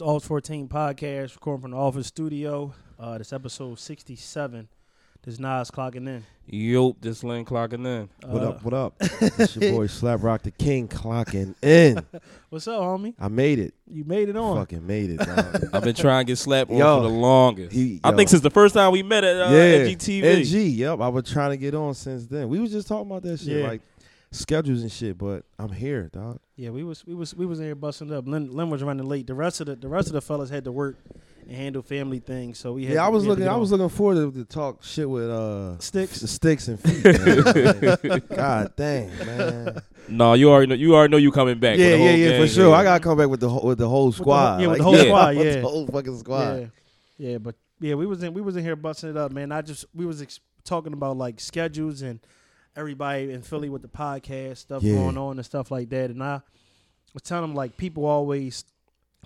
the Alt 14 podcast, recording from the office studio. Uh, this episode 67. This Nas clocking in. Yup, this lane clocking in. What Uh, up? What up? it's your boy Slap Roc the King clocking in. What's up, homie? I made it. You made it on. Fucking made it. Dog. I've been trying to get slapped on Yo, for the longest. he- I yo. think since the first time we met at uh, yeah, NGTV. NG. Yep, I've been trying to get on since then. We was just talking about that shit, Yeah. like schedules and shit. But I'm here, dog. Yeah, we was we was we was in here busting up. Lynn, Lynn was running late. The rest of the the rest of the fellas had to work and handle family things. So we had Yeah, I was we had to looking. I on. was looking forward to, to talk shit with uh Sticks. the sticks and feet. man. God dang, man. No, you already know. You already know you coming back. with Yeah, yeah, yeah, for sure. yeah. I gotta come back with the whole, with the whole the whole- squad. yeah, with the Like, whole squad, with yeah. the whole fucking squad. Yeah, yeah, but yeah, we was in we was in here busting it up, man. I just we was ex- talking about like schedules and everybody in Philly with the podcast stuff Yeah. going on and stuff like that, and I was telling them like people always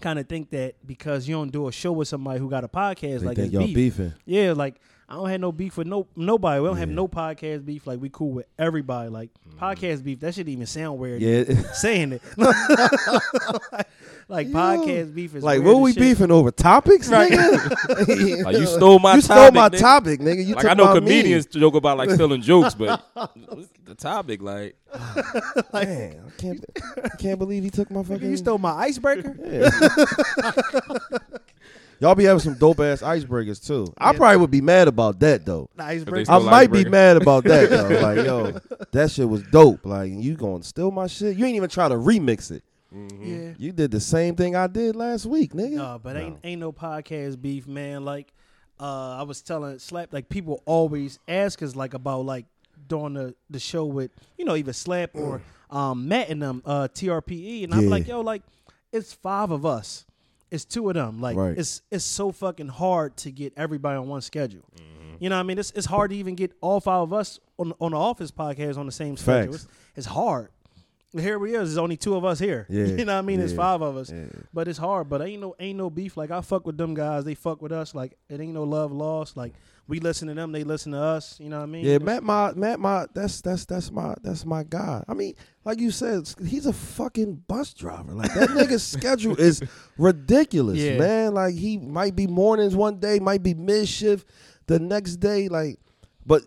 kind of think that because you don't do a show with somebody who got a podcast, They like think y'all beef. beefing. Yeah, like I don't have no beef with no nobody. We don't have no podcast beef. Like we cool with everybody. Like mm. podcast beef, that should even sound weird. Yeah, saying it. like Yeah. podcast beef is like what as we shit. beefing over topics, Right. nigga? Like, you stole my you stole my nigga. topic, nigga. You like took I know my comedians joke about like stealing jokes, but the topic, like, Me. Man, I can't, I can't believe he took my fucking. You stole my icebreaker. Yeah. Y'all be having some dope ass icebreakers too. I Yeah. probably would be mad about that though. The They icebreaker. I Stole might be icebreaker. mad about that though. Like, yo, that shit was dope. Like, you going to steal my shit? You ain't even try to remix it. yeah. You did the same thing I did last week, nigga. No, but ain't ain't no podcast beef, man. Like, uh, I was telling Slap, like people always ask us like about like during the the show with you know either Slap or um Matt and them uh TRPE, and I'm Yeah. like, yo, like it's five of us. It's two of them. Like Right. it's it's so fucking hard to get everybody on one schedule. Mm-hmm. You know what I mean? It's it's hard to even get all five of us on on the office podcast on the same schedule. It's, it's hard. Here we is. There's only two of us here. Yeah, You know what I mean? It's five of us. Yeah. But it's hard. But ain't no ain't no beef. Like I fuck with them guys. They fuck with us. Like it ain't no love lost. Like we listen to them. They listen to us. You know what I mean? Yeah, Matt, my Matt, my that's that's that's my that's my guy. I mean, like you said, he's a fucking bus driver. Like that nigga's schedule is ridiculous, Yeah. man. Like he might be mornings one day, might be mid shift the next day. Like, but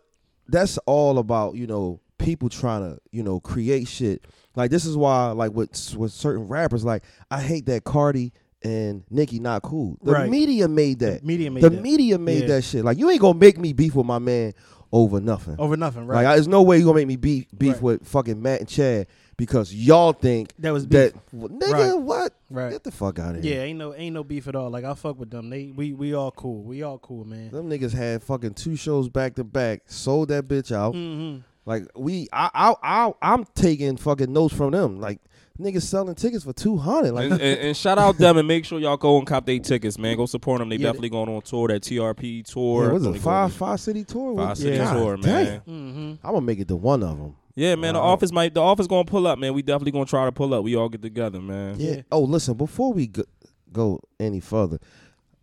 that's all about you know people trying to you know create shit. Like this is why like with with certain rappers, like I hate that Cardi and Nicki not cool. The Right. media made that. media made the that. media made Yeah. that shit. Like you ain't gonna make me beef with my man over nothing. over nothing, right? Like there's no way you gonna make me beef beef Right. with fucking Matt and Chad because y'all think that was beef. that well, nigga Right. what? right. Get the fuck out of here. Yeah, ain't no ain't no beef at all. Like I fuck with them. They we we all cool. We all cool, man. Them niggas had fucking two shows back to back, sold that bitch out. Mm-hmm. Like we, I, I, I, I'm taking fucking notes from them. Like niggas selling tickets for two hundred. Like and, and, and shout out them and make sure y'all go and cop their tickets, man. Go support them. They Yeah, definitely going on tour. That TRP tour. yeah, what's They it? Five, five city tour. Five What- city God tour, damn. man. Mm-hmm. I'm gonna make it to one of them. Yeah, man. The office might. The office gonna pull up, man. We definitely gonna try to pull up. We all get together, man. Yeah. Yeah. Oh, listen. Before we go, go any further,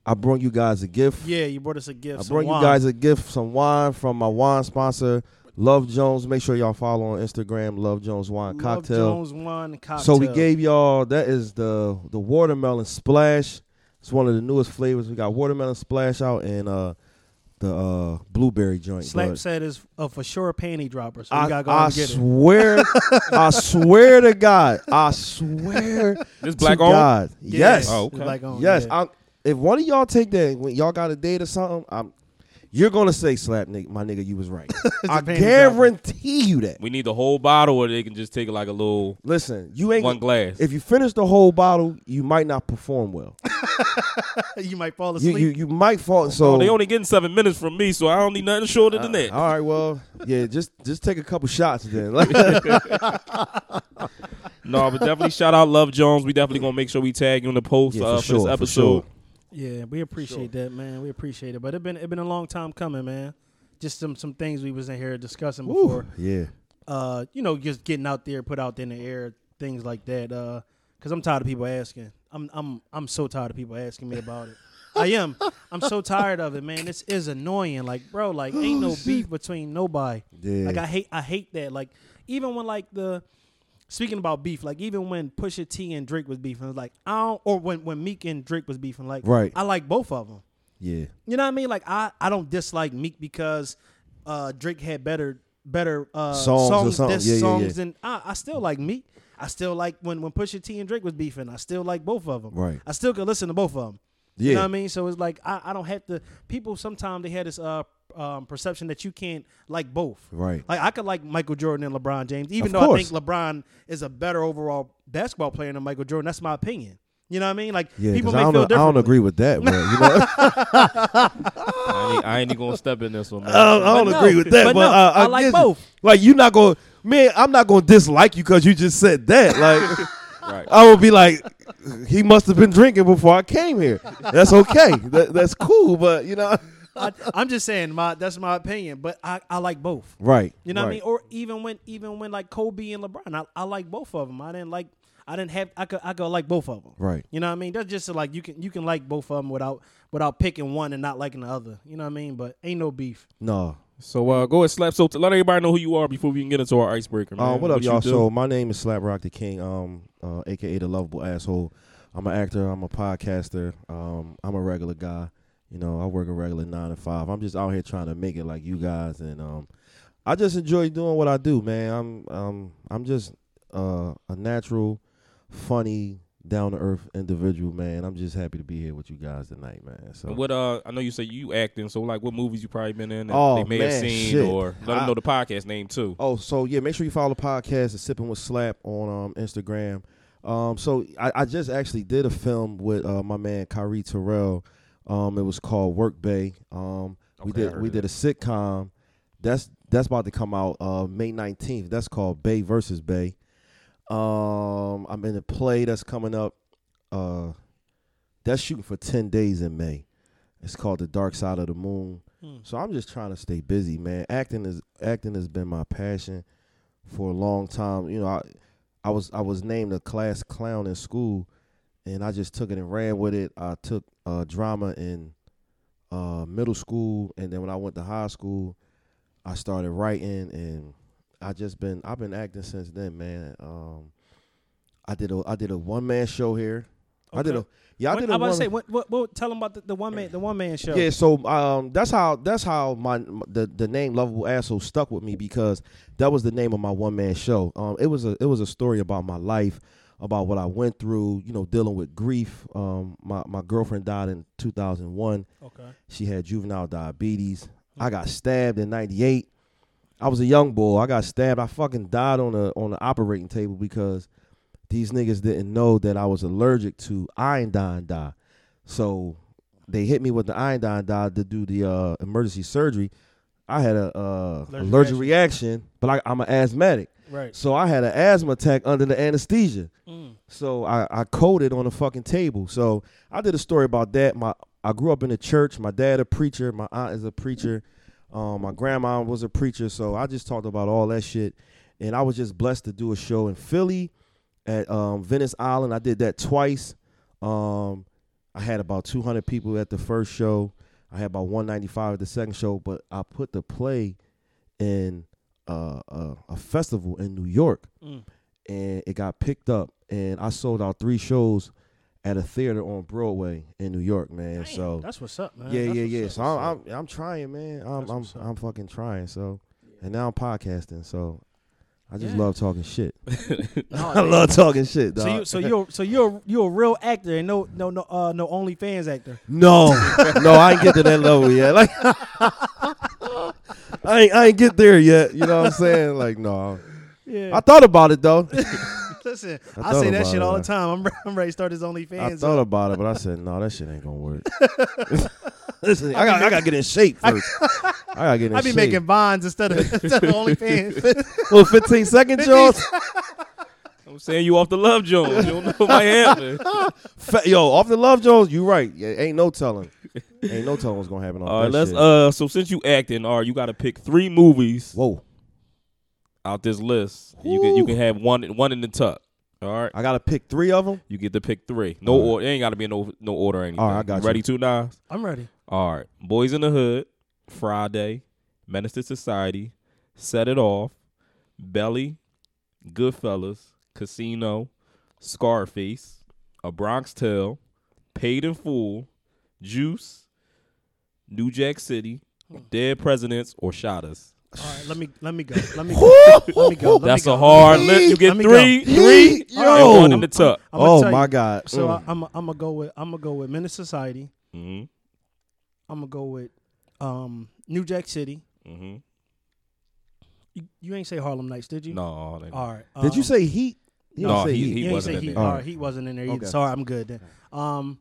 I brought you guys a gift. Yeah, you brought us a gift. I brought you guys a gift, some wine from my wine sponsor, Love Jones. Make sure y'all follow on Instagram, Love Jones Wine Love Cocktail. Jones wine cocktail. So we gave y'all that is the the watermelon splash. It's one of the newest flavors. We got watermelon splash out and uh the uh blueberry joint. Slap but said is a for sure panty dropper. So we I, gotta go I and get it. swear, I swear to God, I swear This to black on. God, Yeah. yes, Oh, okay. Black on, yes. yeah. I'm, if one of y'all take that when y'all got a date or something, I'm, you're gonna say, "Slap, nigga, my nigga, you was right." It's I a panty dropper. guarantee you that. We need the whole bottle, or they can just take like a little Listen, you ain't one glass. if you finish the whole bottle, you might not perform well. you might fall asleep. you you might fall. So oh, they only getting seven minutes from me, so I don't need nothing shorter than that. Uh, all right, well, yeah, just just take a couple shots then. No, but definitely shout out Love Jones. We definitely gonna make sure we tag you in the post Yeah, uh, for for, sure, this for episode. sure. Yeah, we appreciate that, man. We appreciate it. But it been it been a long time coming, man. Just some some things we was in here discussing Woo, before. yeah, Uh, you know, just getting out there, put out there in the air, things like that. Uh, cause I'm tired of people asking. I'm I'm I'm so tired of people asking me about it. I am. I'm so tired of it, man. This is annoying. Like, bro, like ain't no beef between nobody. yeah. Like I hate I hate that. Like even when like the speaking about beef, like even when Pusha T and Drake was beefing, was like I don't, or when when Meek and Drake was beefing, like Right. I like both of them. Yeah. You know what I mean? Like I, I don't dislike Meek because uh, Drake had better better uh, Songs or songs, diss Yeah, yeah, songs yeah. than I, I still like Meek. I still like when when Pusha T and Drake was beefing. I still like both of them. Right. I still could listen to both of them. Yeah. You know what I mean? So it's like I, I don't have to. People sometimes they had this uh um, perception that you can't like both. Right. Like I could like Michael Jordan and LeBron James, even Of though I think LeBron is a better overall basketball player than Michael Jordan. That's my opinion. You know what I mean? Like Yeah, people 'cause may I don't, feel know- I don't agree with that, bro. You know, I ain't, I ain't even gonna step in this one, man. I don't, I don't But no, agree with that, but, but no, uh, I like get both. Like you're not going, to man. I'm not going to dislike you because you just said that. Like right. I will be like, he must have been drinking before I came here. That's okay. that, that's cool, but you know, I, I'm just saying my that's my opinion, but I, I like both. right? You know what I mean? Or even when even when like Kobe and LeBron, I, I like both of them. I didn't like I didn't have I could I could like both of them. Right. You know what I mean? That's just like you can you can like both of them without without picking one and not liking the other. You know what I mean? But ain't no beef. No. So uh, go ahead, slap. So t- let everybody know who you are before we can get into our icebreaker. Man. Uh, what up, you y'all? So my name is Slap Roc the King, um, uh, aka the lovable asshole. I'm an actor. I'm a podcaster. Um, I'm a regular guy. You know, I work a regular nine to five. I'm just out here trying to make it like you guys, and um, I just enjoy doing what I do, man. I'm um, I'm just uh, a natural, funny, down to earth individual, man. I'm just happy to be here with you guys tonight, man. So what uh, I know you say you acting. So like, what movies you probably been in? That Oh, they may have man, seen, shit. or let I- them know the podcast name too. Oh, so yeah, make sure you follow the podcast, The Sipping with Slap, on um, Instagram. Um, so I, I just actually did a film with uh, my man Kyrie Terrell. Um, it was called Work Bay. Um, we Okay, I did we did a sitcom. That's that's about to come out uh, May nineteenth. That's called Bay versus Bay. Um, I'm in a play that's coming up. Uh, that's shooting for ten days in May. It's called The Dark Side of the Moon. Hmm. So I'm just trying to stay busy, man. Acting is acting has been my passion for a long time. You know, I I was I was named a class clown in school, and I just took it and ran with it. I took uh, drama in uh, middle school, and then when I went to high school, I started writing, and I just been I've been acting since then, man. Um, I did a I did a one man show here. I did a Okay. yeah I What- did a I'm about to one- say what, what what tell them about the, the one man the one man show. yeah, so um, that's how that's how my the the name lovable asshole stuck with me because that was the name of my one man show. Um, it was a it was a story about my life, about what I went through. You know, dealing with grief. Um, my my girlfriend died in 2001. Okay. She had juvenile diabetes. I got stabbed in '98. I was a young boy. I got stabbed. I fucking died on the on the operating table because these niggas didn't know that I was allergic to iodine dye. So they hit me with the iodine dye to do the uh, emergency surgery. I had a uh, Allergic allergic reaction, but I, I'm an asthmatic. Right. So I had an asthma attack under the anesthesia. Mm. So I, I coded on the fucking table. So I did a story about that. My I grew up in the church. My dad a preacher. My aunt is a preacher. Um, my grandma was a preacher. So I just talked about all that shit. And I was just blessed to do a show in Philly at um, Venice Island. I did that twice. Um, I had about 200 people at the first show. I had about 195 at the second show. But I put the play in uh, a, a festival in New York Mm. and it got picked up and I sold out three shows at a theater on Broadway in New York, man. Damn, so that's what's up, man. yeah, That's yeah, yeah. up, So I'm. I'm I'm trying, man. I'm I'm. I'm fucking trying. So and now I'm podcasting. So I just Yeah. love talking shit. No, I love talking shit, Dog. So you so you're so you're you're a real actor and no no no uh no OnlyFans actor. no, no, I ain't get to that level yet. Like I ain't I ain't get there yet. You know what I'm saying? Like no, Yeah. I thought about it though. Listen, I I, say that shit it, all the time. I'm, I'm ready to start his OnlyFans. I up. thought about it, but I said no, that shit ain't gonna work. Listen, I got I got to get in shape first. I gotta get in shape. I be shape. making vines instead of instead of OnlyFans. little 15 second Jones. I'm saying you off the love Jones. You don't know what might happen. Fa- Yo, off the Love Jones, you right. Yeah, ain't no telling. Ain't no telling what's gonna happen. Off All right, let's. shit. Uh, so since you acting, all right, you got to pick three movies Whoa, out this list. You can you can have one one in the tuck. All right, I gotta pick three of them. you get to pick three. No All right. order. It ain't got to be no no order or anything. All right, I got you. Ready two knives. I'm ready. All right, Boys in the Hood, Friday, Menace to Society, Set It Off, Belly, Goodfellas, Casino, Scarface, A Bronx Tale, Paid in Full, Juice, New Jack City, Dead Presidents, or Shottas. All right, let me let me go. Let me go. let me go. Let That's me go. a hard Let list. You get let me go. three, Heat, three, yo. and one in the tuck. I'm gonna oh tell my you. God. So Mm. I, I'm I'm gonna go with I'm gonna go with Menace Society. Mm-hmm. I'm gonna go with um, New Jack City. Mm-hmm. You, you ain't say Harlem Nights, did you? No, they- All right. Did you um, say Heat? You No, didn't say he- Heat. he you ain't wasn't say in Heat. there. All All right, he wasn't in there either. Okay. Sorry, I'm good then. Um,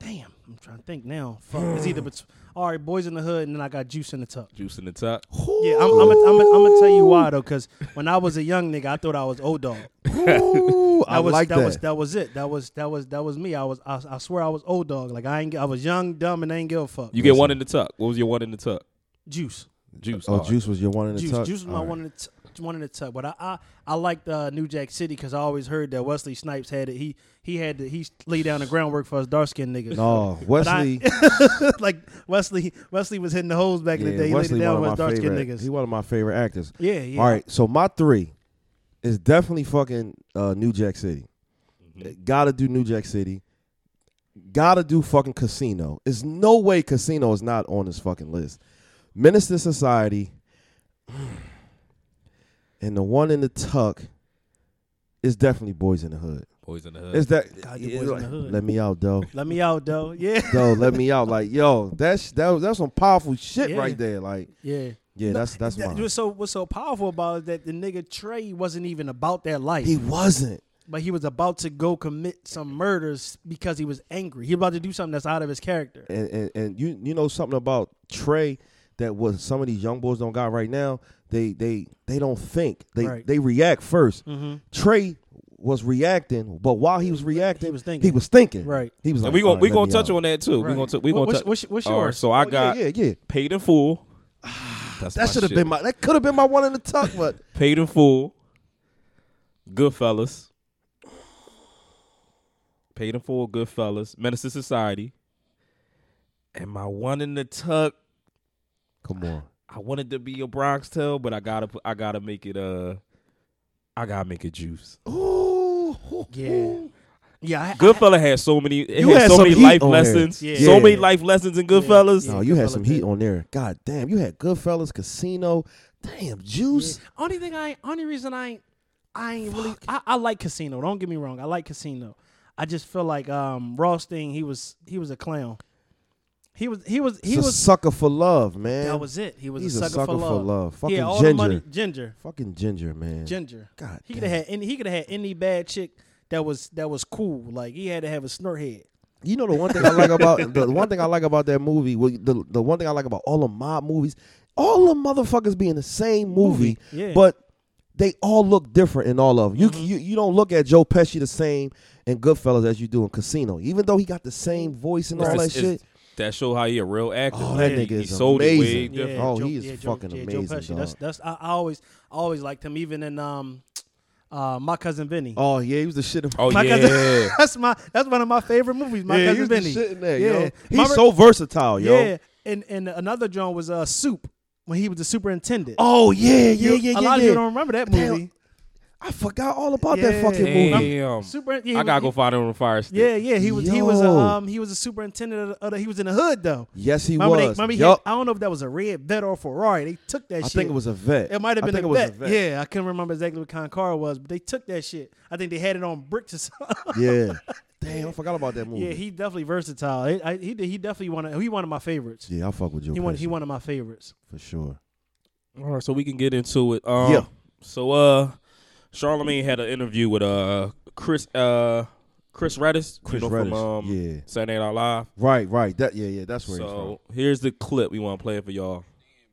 damn, I'm trying to think now. Fuck, it's either bet- all right, Boys in the Hood, and then I got Juice in the Tuck. Juice in the tuck. Yeah, I'm, I'm, I'm, I'm, I'm gonna tell you why though, because when I was a young nigga, I thought I was O-Dog. Ooh, I was like that, that. was that was it. That was that was that was me. I was I, I swear I was O-Dog. Like I ain't I was young, dumb, and I ain't give a fuck. You get one in the tuck. What was your one in the tuck? Juice, Juice. oh, all right. Juice was your one in the Juice, tuck. Juice was my All right. one in the t- one in the tuck. But I I, I liked uh, New Jack City because I always heard that Wesley Snipes had it. He he had to, he laid down the groundwork for us dark skinned niggas. No, But I- Wesley. like Wesley Wesley was hitting the holes back in the day. He Wesley laid it down for of us my dark skinned niggas. He one of my favorite actors. yeah, yeah. All right, so my three is definitely fucking uh, New Jack City. Mm-hmm. Gotta do New Jack City. Gotta do fucking Casino. There's no way Casino is not on this fucking list. Menace to Society. And the one in the tuck is definitely Boys in the Hood. Boys in the hood. Is that Gotta do Boys in the Hood. Let me out, though. Let me out though. Yeah, Though, let me out. Like, yo, that's that was that's some powerful shit Yeah. right there. Like, yeah. yeah, that's that's That- mine. What's so what's so powerful about it that the nigga Trey wasn't even about that life, He wasn't. but he was about to go commit some murders because he was angry. He was about to do something that's out of his character. and, and and you you know something about Trey that what some of these young boys don't got right now. They they they don't think. They Right. they react 1st Mm-hmm. Trey was reacting, but while he was reacting, He was thinking. He was thinking. Right. He was And like, we gonna we gonna touch out." on that too. We Right. gonna t- we gonna what's, touch. what's, what's All right, yours? so I Oh, got yeah, yeah, yeah. paid in full. That's That should have been my. That could have been my one in the tuck, but paid in full. Goodfellas. Paid in full. Goodfellas. Menace to Society. And my one in the tuck. come on. I wanted to be a Bronx Tale, but I gotta I gotta make it uh I gotta make it juice. Ooh, Yeah. Yeah, I, Goodfella had so many it You had, had so many life lessons. Yeah. So Yeah. many life lessons in Goodfellas. Yeah. no, you had some heat did. on there. God damn, you had Goodfellas, Casino. Damn, Juice. Yeah. Only thing I, only reason I, I ain't really, I, I like Casino. Don't get me wrong, I like Casino. I just feel like um Rothstein. He was, he was a clown. He was, he was, he He's a was. sucker for love, man. That was it. He was He's a sucker, for love. love. Fucking yeah, all ginger. the money, ginger, Fucking ginger, man. ginger. God He could damn. have had any. He could have had any bad chick that was that was cool. Like he had to have a snort head. You know the one thing I like about the one thing I like about that movie, well, the the one thing I like about all the mob movies, all the motherfuckers be in the same movie, Yeah. Mm-hmm. but they all look different in all of them. You, you you don't look at Joe Pesci the same in Goodfellas as you do in Casino, even though he got the same voice and all that it's- shit. That show how he a real actor. Oh, that nigga he is sold it way amazing. different. Oh, Joe- he is Joe- fucking yeah, amazing, Joe Pesci. dog. That's that's I, I always I always liked him. Even in um, uh, my cousin Vinny. Oh yeah, he was the shit. In, Oh My yeah. cousin- that's my that's one of my favorite movies. My yeah, he cousin was the Vinny. shit in there, yeah, yo. He's Remember- so versatile, yo. Yeah, and and another John was uh Soup when he was the superintendent. Oh yeah, yeah, You- yeah, yeah. A lot of yeah. people don't remember that Damn, movie. I forgot all about that Yeah. fucking movie. Damn. Super. Yeah, I gotta was- go find it on the fire stick. Yeah, yeah, he was he was a, Yo. um he was a superintendent of the, of the- he was in the hood though. Yes, he remember they, was. remember he Yup. had, I don't know if that was a red vet or a Ferrari. They took that shit. I shit. think it was a vet. It might have I been think a, it was vet. a vet. Yeah, I couldn't remember exactly what kind of car it was, but they took that shit. I think they had it on bricks or something. Yeah. Damn, I forgot about that movie. yeah, he definitely versatile. He, I, he he definitely one of he one of my favorites. Yeah, I fuck with Joe he one Pesci, he one of my favorites. for sure. All right, so we can get into it. Um, Yeah. So uh, Charlemagne had an interview with uh Chris uh Chris Redis, Chris you know, Reddish. from um, yeah. Saturday Night Live. Right, right. That yeah, yeah, that's where he's from. So here's the clip we want to play for y'all.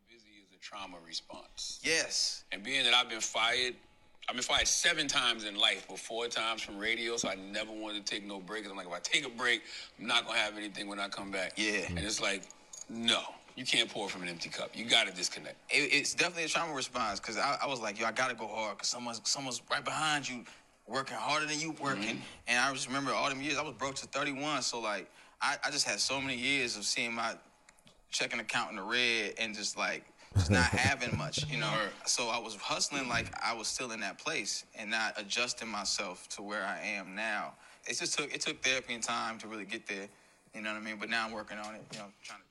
busy is a trauma response. Yes. And being that I've been fired, I've been fired seven times in life, but four times from radio, so I never wanted to take no break. 'Cause I'm like, if I take a break, I'm not gonna have anything when I come back. Yeah. And it's like, no, you can't pour from an empty cup. You gotta disconnect. It, it's definitely a trauma response because I, I was like, yo, I gotta go hard because someone's someone's right behind you, working harder than you working. Mm-hmm. And I just remember all them years I was broke to 31, so like I, I just had so many years of seeing my checking account in the red and just like just not having much, you know. So I was hustling like I was still in that place and not adjusting myself to where I am now. It just took it took therapy and time to really get there. You know what I mean? But now I'm working on it. You know, trying to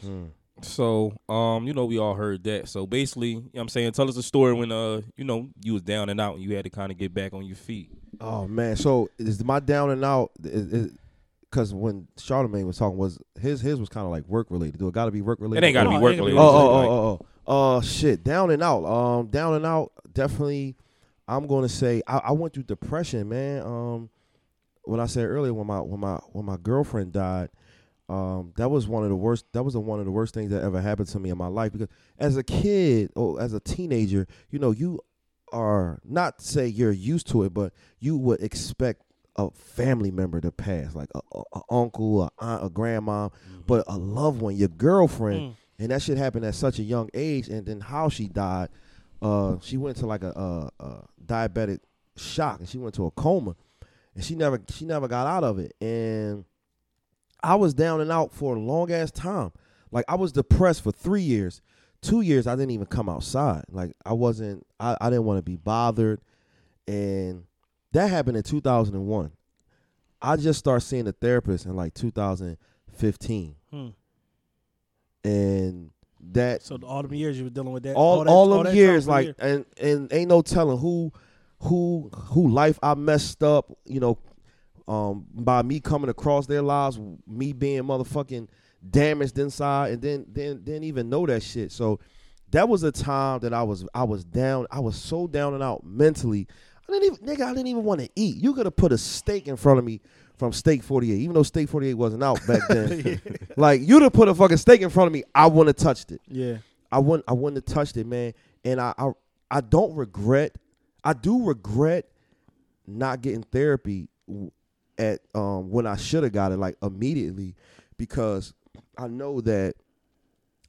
trying to chill. So, um, you know, we all heard that. So basically, you know what I'm saying, tell us a story when uh, you know, you was down and out and you had to kind of get back on your feet. Oh man, so is my down and out? Because when Charlemagne was talking, was his his was kind of like work related. Do it got to be work related? It ain't got to No, be it work ain't gotta be related. Oh, oh, oh, oh, oh. Uh, shit. Down and out. Um, down and out. Definitely. I'm gonna say I, I went through depression, man. Um, when I said earlier when my when my when my girlfriend died, um, that was one of the worst. That was one of the worst things that ever happened to me in my life. Because as a kid or as a teenager, you know, you are not to say you're used to it, but you would expect a family member to pass, like a, a, a uncle, a aunt, a grandma, but a loved one, your girlfriend, Mm. and that shit happened at such a young age. And then how she died, uh, she went to like a, a, a diabetic shock, and she went to a coma, and she never she never got out of it. And I was down and out for a long ass time. Like I was depressed for three years. Two years I didn't even come outside. Like I wasn't I, I didn't want to be bothered. And that happened in 2001. I just started seeing a therapist in like 2015. Hmm. And that So the all them years you were dealing with that. all that, all that them years trauma like and and ain't no telling who who who life I messed up, you know, um by me coming across their lives, me being motherfucking damaged inside and then then didn't even know that shit. So that was a time that I was I was down, I was so down and out mentally. I didn't even nigga, I didn't even want to eat. You could have put a steak in front of me from Steak 48, even though Steak 48 wasn't out back then. like you'd have put a fucking steak in front of me, I wouldn't have touched it. Yeah. I wouldn't I wouldn't have touched it, man. And I I, I don't regret I do regret not getting therapy w- at um when I should have got it like immediately because I know that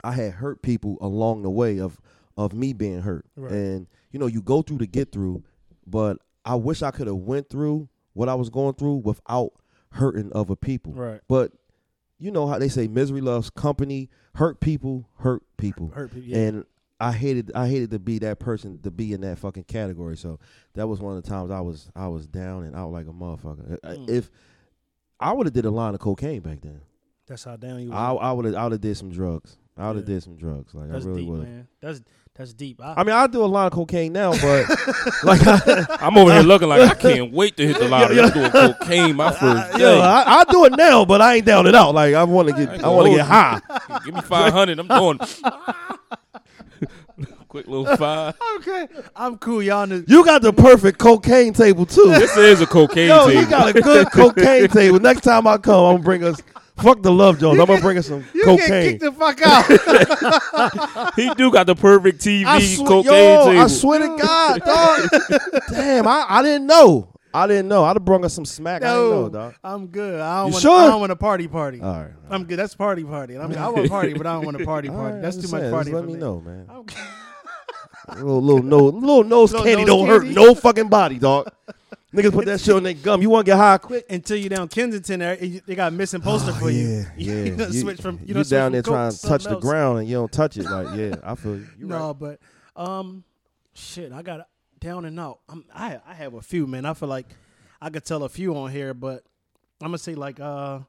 I had hurt people along the way of of me being hurt. Right. And you know, you go through to get through, but I wish I could have went through what I was going through without hurting other people. Right. But you know how they say misery loves company. Hurt people hurt people. Hurt people. Yeah. And I hated I hated to be that person to be in that fucking category. So that was one of the times I was I was down and out like a motherfucker. Mm. If I would have did a line of cocaine back then, That's how down you. Was. I I would have I would have did some drugs. I would have Yeah. did some drugs. Like That's I really would That's that's deep. I, I mean, I do a line of cocaine now, but like, I, I'm over here looking like I can't wait to hit the lottery. I'm doing cocaine my first day. yo, I, I do it now, but I ain't down it out. Like I want to get I want to get high. Give me 500. I'm doing. Quick little five. okay. I'm cool. Y'all. Know, You got the perfect cocaine table too. This is a cocaine Yo, table. you got a good cocaine table. Next time I come, I'm gonna bring us. Fuck the love Jones. I'm gonna bring us some you get cocaine. kicked the fuck out. he do got the perfect TV I swear, cocaine yo, table. I swear to God, dog. Damn, I, I didn't know. I didn't know. I'd have brung us some smack. I didn't know, no, dog. I'm good. I don't You want. sure? I don't want a party party. All right. I'm good. That's party party. I mean, I want party, but I don't want a party party. right, That's I'm too much saying, party. just let for me me. know, man. Little little nose, little nose Little candy nose don't hurt no fucking body, dog. Niggas put that shit on their gum. You want to get high quick? Until you down Kensington, there, they got a missing poster for you. Oh, Yeah, yeah. you switch from. You, you down there trying to to touch something the ground and you don't touch it. Like, yeah, I feel you. You no, right. but um, shit, I got down and out. I'm, I I have a few, man. I feel like I could tell a few on here, but I'm gonna say like uh,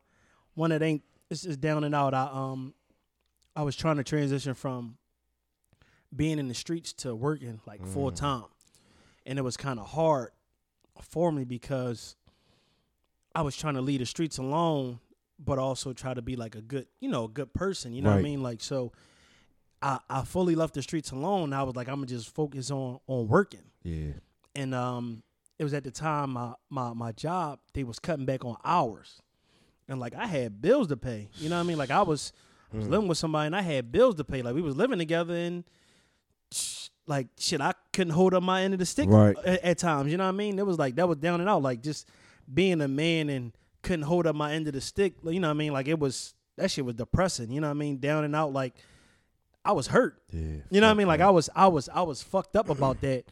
one that ain't. It's just down and out. I um, I was trying to transition from being in the streets to working like full Mm. time, and it was kind of hard for me because I was trying to leave the streets alone, but also try to be like a good, you know, a good person. You know what I mean? Like so. I, I fully left the streets alone. I was like, I'm gonna just focus on on working. Yeah. And um, it was at the time my my my job they was cutting back on hours, and like I had bills to pay. You know what I mean? Like I was I Mm. was living with somebody and I had bills to pay. Like we was living together and like shit, I couldn't hold up my end of the stick Right. at, at times. You know what I mean? It was like that was down and out. Like just being a man and couldn't hold up my end of the stick. You know what I mean? Like it was that shit was depressing. You know what I mean? Down and out. Like I was hurt. Yeah. You know what I mean? Like. I was I was I was fucked up about that.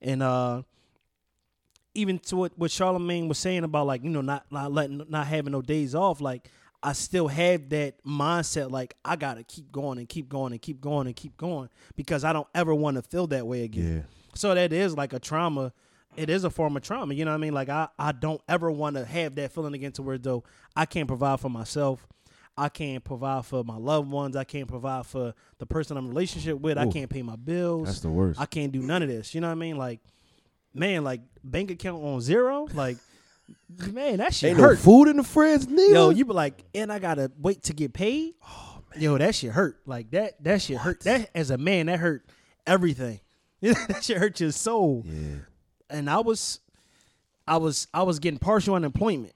And uh even to what, what Charlemagne was saying about like, you know, not not letting not having no days off, like I still have that mindset like I gotta keep going and keep going and keep going and keep going because I don't ever want to feel that way again. Yeah. So that is like a trauma. It is a form of trauma. You know what I mean? Like I, I don't ever want to have that feeling again to where though I can't provide for myself. I can't provide for my loved ones. I can't provide for the person I'm in relationship with. I can't pay my bills. That's the worst. I can't do none of this. You know what I mean? Like, man, like bank account on zero. Like, man, that shit Ain't hurt. no food in the fridge, nigga. Yo, you be like, and I gotta wait to get paid. Oh man, yo, that shit hurt. Like that, that shit hurt. That as a man, that hurt everything. that shit hurt your soul. yeah. And I was, I was, I was getting partial unemployment.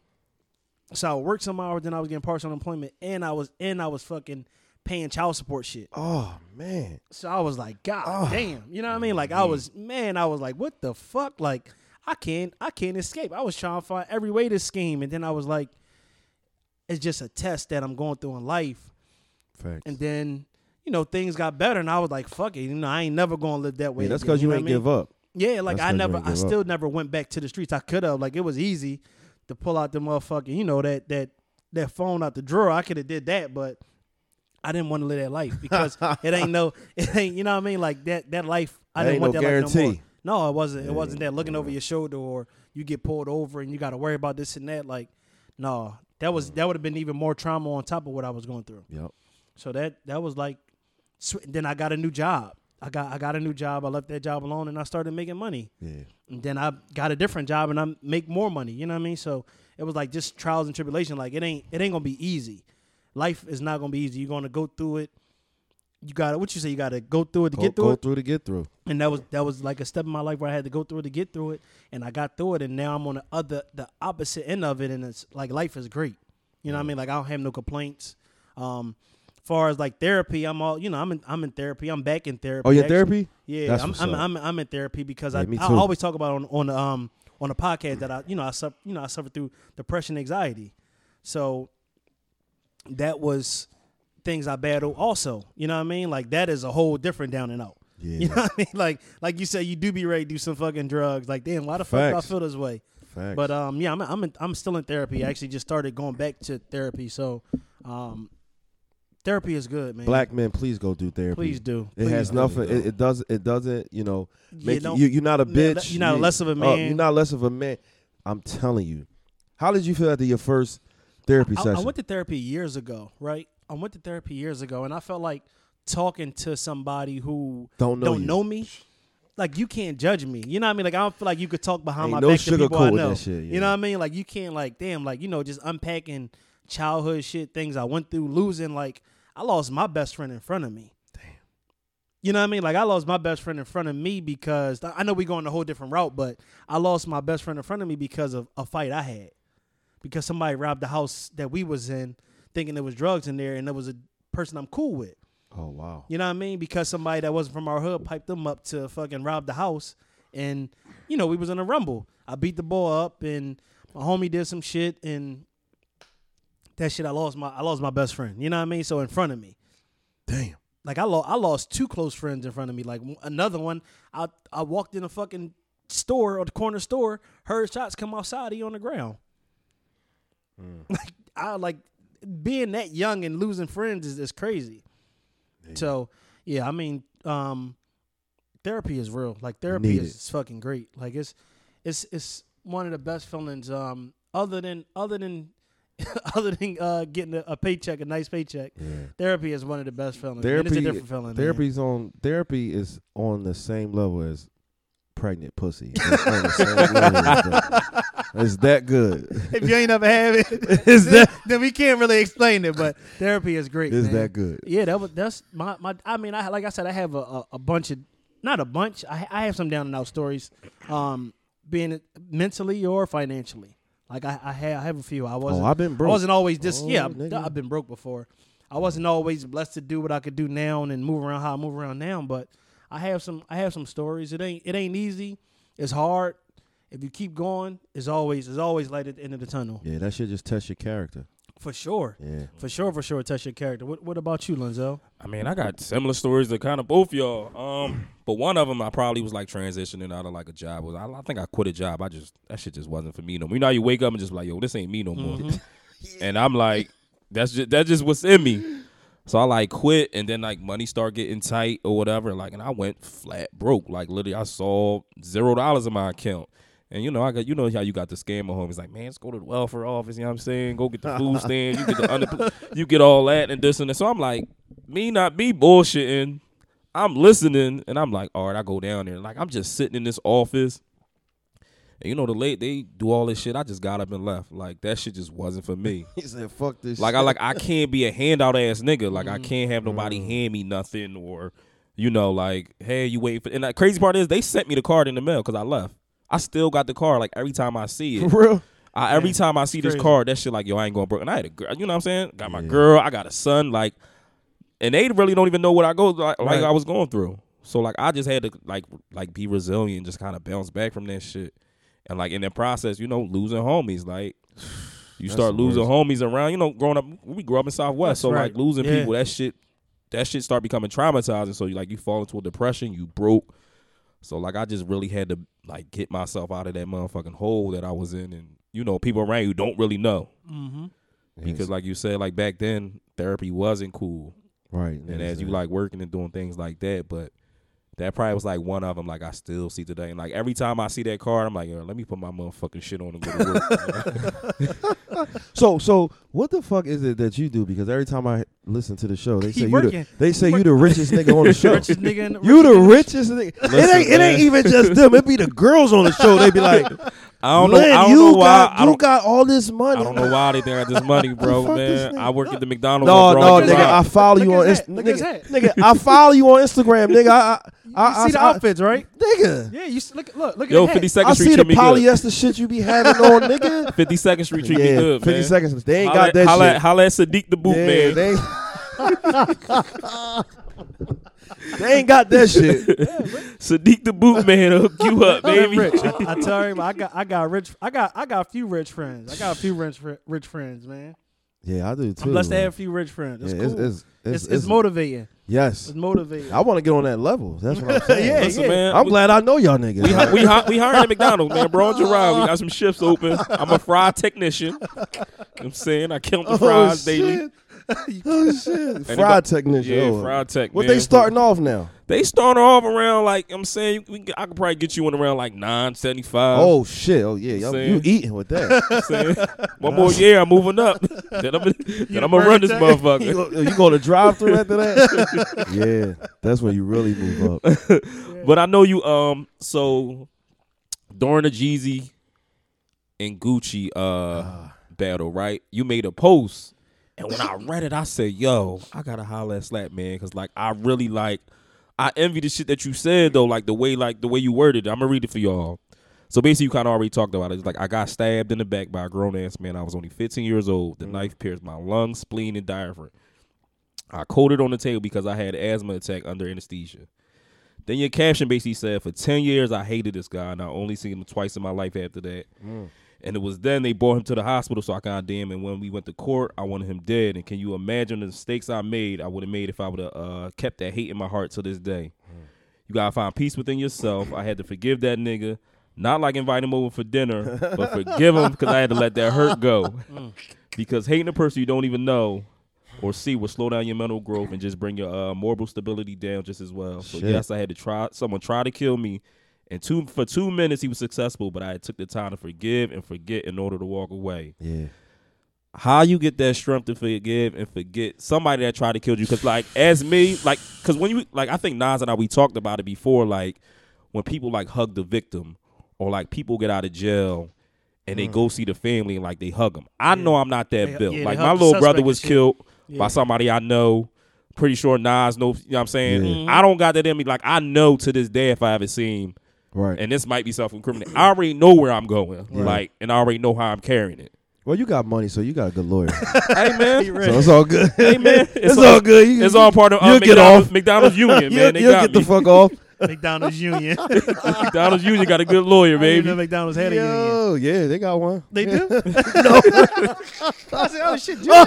So I worked some hours, then I was getting partial unemployment, and I was, and I was fucking paying child support shit. Oh man. So I was like, God Oh. damn. You know what I mean? Like I was man, I was like, what the fuck? Like, I can't I can't escape. I was trying to find every way to scheme. And then I was like, it's just a test that I'm going through in life. Facts. And then, you know, things got better and I was like, fuck it. You know, I ain't never gonna live that way. yeah, that's because you, know ain't I mean? give up. Yeah, like That's I you never I give up. still never went back to the streets. I could have. Like it was easy to pull out the motherfucking, you know, that that that phone out the drawer. I could have did that, but I didn't want to live that life because it ain't no it ain't you know what I mean? Like that that life I That didn't want no that life no more. No, it wasn't. It wasn't that looking over your shoulder or you get pulled over and you got to worry about this and that. Like, no, that was that would have been even more trauma on top of what I was going through. Yep. So that that was like, then I got a new job. I got I got a new job. I left that job alone and I started making money. Yeah. And then I got a different job and I make more money. You know what I mean? So it was like just trials and tribulation. Like it ain't it ain't gonna be easy. Life is not gonna be easy. You're gonna go through it. You got to what you say. You got to go through it to Go, get through it. go it through to get through. and that was that was like a step in my life where I had to go through it to get through it, and I got through it, and now I'm on the other the opposite end of it, and it's like life is great. You know what I mean? Like I don't have no complaints. Um, far as like therapy, I'm all you know. I'm in I'm in therapy. I'm back in therapy. Oh, actually. therapy? Yeah, That's I'm what's I'm, up. I'm I'm in therapy because I Yeah, me I too. always talk about on on the um on the podcast that I you know I suffer you know I suffer through depression, anxiety, so that was things I battle also. You know what I mean? Like that is a whole different down and out. Yeah. You know what I mean? Like like you said, you do be ready to do some fucking drugs. Like damn, why the fuck do I feel this way? Facts. But um, yeah, I'm I'm in, I'm still in therapy. I actually just started going back to therapy. So, um, therapy is good, man. Black men, please go do therapy. please do. It Please has do. nothing. It, it does. It doesn't. You know, make don't- you. You're not a Yeah, bitch. you're not less of a uh, man. you're not less of a man. I'm telling you. How did you feel after your first therapy I, I session? went to therapy years ago, right? I went to therapy years ago, and I felt like talking to somebody who Don't know don't know me. Like you can't judge me. You know what I mean? Like I don't feel like you could talk behind Ain't my no back to people I know. shit, You know what I mean? Like you can't like damn like you know just unpacking childhood shit, things I went through, losing like I lost my best friend in front of me. Damn. You know what I mean? Like I lost my best friend in front of me because I know we going a whole different route, but I lost my best friend in front of me because of a fight I had. Because somebody robbed the house that we was in, thinking there was drugs in there, and there was a person I'm cool with. oh wow. You know what I mean? Because somebody that wasn't from our hood piped them up to fucking rob the house, and you know we was in a rumble. I beat the boy up, and my homie did some shit, and that shit I lost my I lost my best friend. You know what I mean? So in front of me, Damn. like I lost I lost two close friends in front of me. Like another one, I I walked in a fucking store or the corner store, heard shots come outside, he on the ground. Mm. Like I like being that young and losing friends is, is crazy. So yeah, I mean, um, therapy is real. Like therapy Need is fucking great. Like it's it's it's one of the best feelings. Um, other than other than other than uh, getting a, a paycheck, a nice paycheck, Yeah. therapy is one of the best feelings. man. Therapy. it's a different feeling. man. Therapy's on. Therapy is on the same level as pregnant pussy. It's on the same level as that. Good. if you ain't never had it, Is then, then we can't really explain it. But therapy is great. Is that good? Yeah, that was that's my my. I mean, I like I said, I have a, a, a bunch of not a bunch. I I have some down and out stories, um, being it mentally or financially. Like I I have I have a few. I wasn't. Oh, I've been broke. I wasn't always just Oh, yeah. nigga. I've been broke before. I wasn't always blessed to do what I could do now and move around how I move around now. But I have some I have some stories. It ain't it ain't easy. It's hard. If you keep going, it's always it's always light at the end of the tunnel. Yeah, that should just test your character. For sure. Yeah. For sure, for sure, touch your character. What What about you, Lenzo? I mean, I got similar stories to kind of both y'all. Um, but one of them I probably was like transitioning out of like a job. Was I, I think I quit a job. I just that shit just wasn't for me no more. You know, how you wake up and just be like, yo, this ain't me no more. Mm-hmm. And I'm like, that's just that's just what's in me. So I like quit, and then like money start getting tight or whatever. Like, and I went flat broke. Like literally, I saw zero dollars in my account. And you know, I got you know how you got the scammer homies like, man, let's go to the welfare office. You know what I'm saying? Go get the food stand. You get the under, you get all that and this and that. So I'm like, me not be bullshitting. I'm listening, and I'm like, all right, I go down there. Like I'm just sitting in this office. And you know, the late they do all this shit. I just got up and left. Like that shit just wasn't for me. He said, "Fuck this." Like shit. I like I can't be a handout ass nigga. Like I Mm-hmm. can't have nobody hand me nothing or you know like hey you wait for and the crazy part is they sent me the card in the mail because I left. I still got the car. like every time I see it. for real. I, every Yeah, time I see this crazy. card, that shit like yo I ain't going broke. And I had a girl, you know what I'm saying? Got my Yeah. girl, I got a son, like, and they really don't even know what I go like, like Right. I was going through. So like I just had to like like be resilient, just kind of bounce back from that shit. And like in that process, you know, losing homies, like you That's start the losing worst. homies around. You know, growing up, we grew up in Southwest, That's so like losing Yeah. people, that shit, that shit start becoming traumatizing. So you like you fall into a depression, you broke. So like I just really had to like get myself out of that motherfucking hole that I was in, and you know, people around you don't really know Mm-hmm. because like you said, like back then therapy wasn't cool, right, and as you like working and doing things like that, but. That probably was like one of them. Like I still see today, and like every time I see that card, I'm like, Yo, let me put my motherfucking shit on and go to work. So, so what the fuck is it that you do? Because every time I listen to the show, they He say you working. the, they say you the richest nigga on the show. Richest nigga in the You the richest richest nigga. it Listen, ain't it ain't even just them. It be the girls on the show. They be like, I don't know. "Lynn, I don't you know why. got I you don't. got all this money. I don't know why they think I got this money, bro. man. I work at the McDonald's. No, on no, Broad nigga. I follow Look you on his Inst- hat. Look at his nigga, nigga. I follow you on Instagram, nigga. I, I, You I, see the outfits, right? nigga. Yeah, you s- look, look, look at Yo, the hat. Fifty I Second Street see the treat me good. polyester shit you be having on, nigga. Fifty Second Street treat yeah, me good, fifty man. seconds. They ain't Holla, got that holla, shit. holla at Sadiq the boot yeah, man. They, ain't got that shit. Sadiq the boot man hook you up, baby. rich. I, I tell him, I got, I got rich. I got, I got a few rich friends. I got a few rich, rich friends, man. Yeah, I do too. I'm blessed to man. have a few rich friends. It's yeah, cool. it's, it's, It's, motivating. yes. It's motivating. I want to get on that level. That's what I'm saying. Yeah, Listen, man. I'm we, glad I know y'all niggas. We, hi- we, hi- we hiring at McDonald's, man. Broad Drive. We got some shifts open. I'm a fry technician. You know what I'm saying I count the oh, fries shit. oh shit! Fried technician. Yeah, oh. fry tech. What man. they starting off now? They starting off around like I'm saying. We, I could probably get you in around like nine seventy five. oh shit! Oh yeah, y'all, you eating with that? one more year, I'm moving up. then I'm, then I'm gonna run this burn you, motherfucker. go, you going to drive through after that? yeah, that's when you really move up. But I know you. Um, so during the Jeezy and Gucci uh Ah. battle, right? You made a post, and when I read it, I said, "Yo, I gotta holler at Slap man," because like I really like. I envy the shit that you said though, like the way like the way you worded it. I'm gonna read it for y'all. So basically, you kind of already talked about it. It's like I got stabbed in the back by a grown ass man. I was only 15 years old. The mm. knife pierced my lung, spleen, and diaphragm. I coded on the table because I had asthma attack under anesthesia. Then your caption basically said, "For 10 years, I hated this guy, and I only seen him twice in my life after that." Mm. And it was then they brought him to the hospital, so I got damn. And when we went to court, I wanted him dead. And can you imagine the mistakes I made? I would have made if I would have uh, kept that hate in my heart to this day. You gotta find peace within yourself. I had to forgive that nigga, not like invite him over for dinner, but forgive him because I had to let that hurt go. because hating a person you don't even know or see will slow down your mental growth and just bring your uh, moral stability down just as well. So Shit. yes, I had to try. Someone try to kill me, and two for two minutes he was successful, but I took the time to forgive and forget in order to walk away. Yeah, How you get that strength to forgive and forget somebody that tried to kill you? Because like as me, like because when you like, I think Nas and I we talked about it before. Like when people like hug the victim, or like people get out of jail. And they go see the family and like they hug them. I know I'm not that They- built. yeah, like my little brother was killed Yeah. by somebody I know. Pretty sure Nas knows. You know what I'm saying? Yeah. I don't got that in me. Like I know to this day if I ever see him, right. and this might be self incriminating. I already know where I'm going. Right. Like, and I already know how I'm carrying it. well, you got money, so you got a good lawyer. hey man, so it's all good. hey man, it's, all good. You, It's all part of uh, You'll get McDonald's, off. McDonald's Union, man. You'll, They you'll got get the fuck off. McDonald's Union. McDonald's Union got a good lawyer, I didn't baby. know McDonald's had a union. Yo, yeah, they got one. They do? no. I said, oh shit, Junior.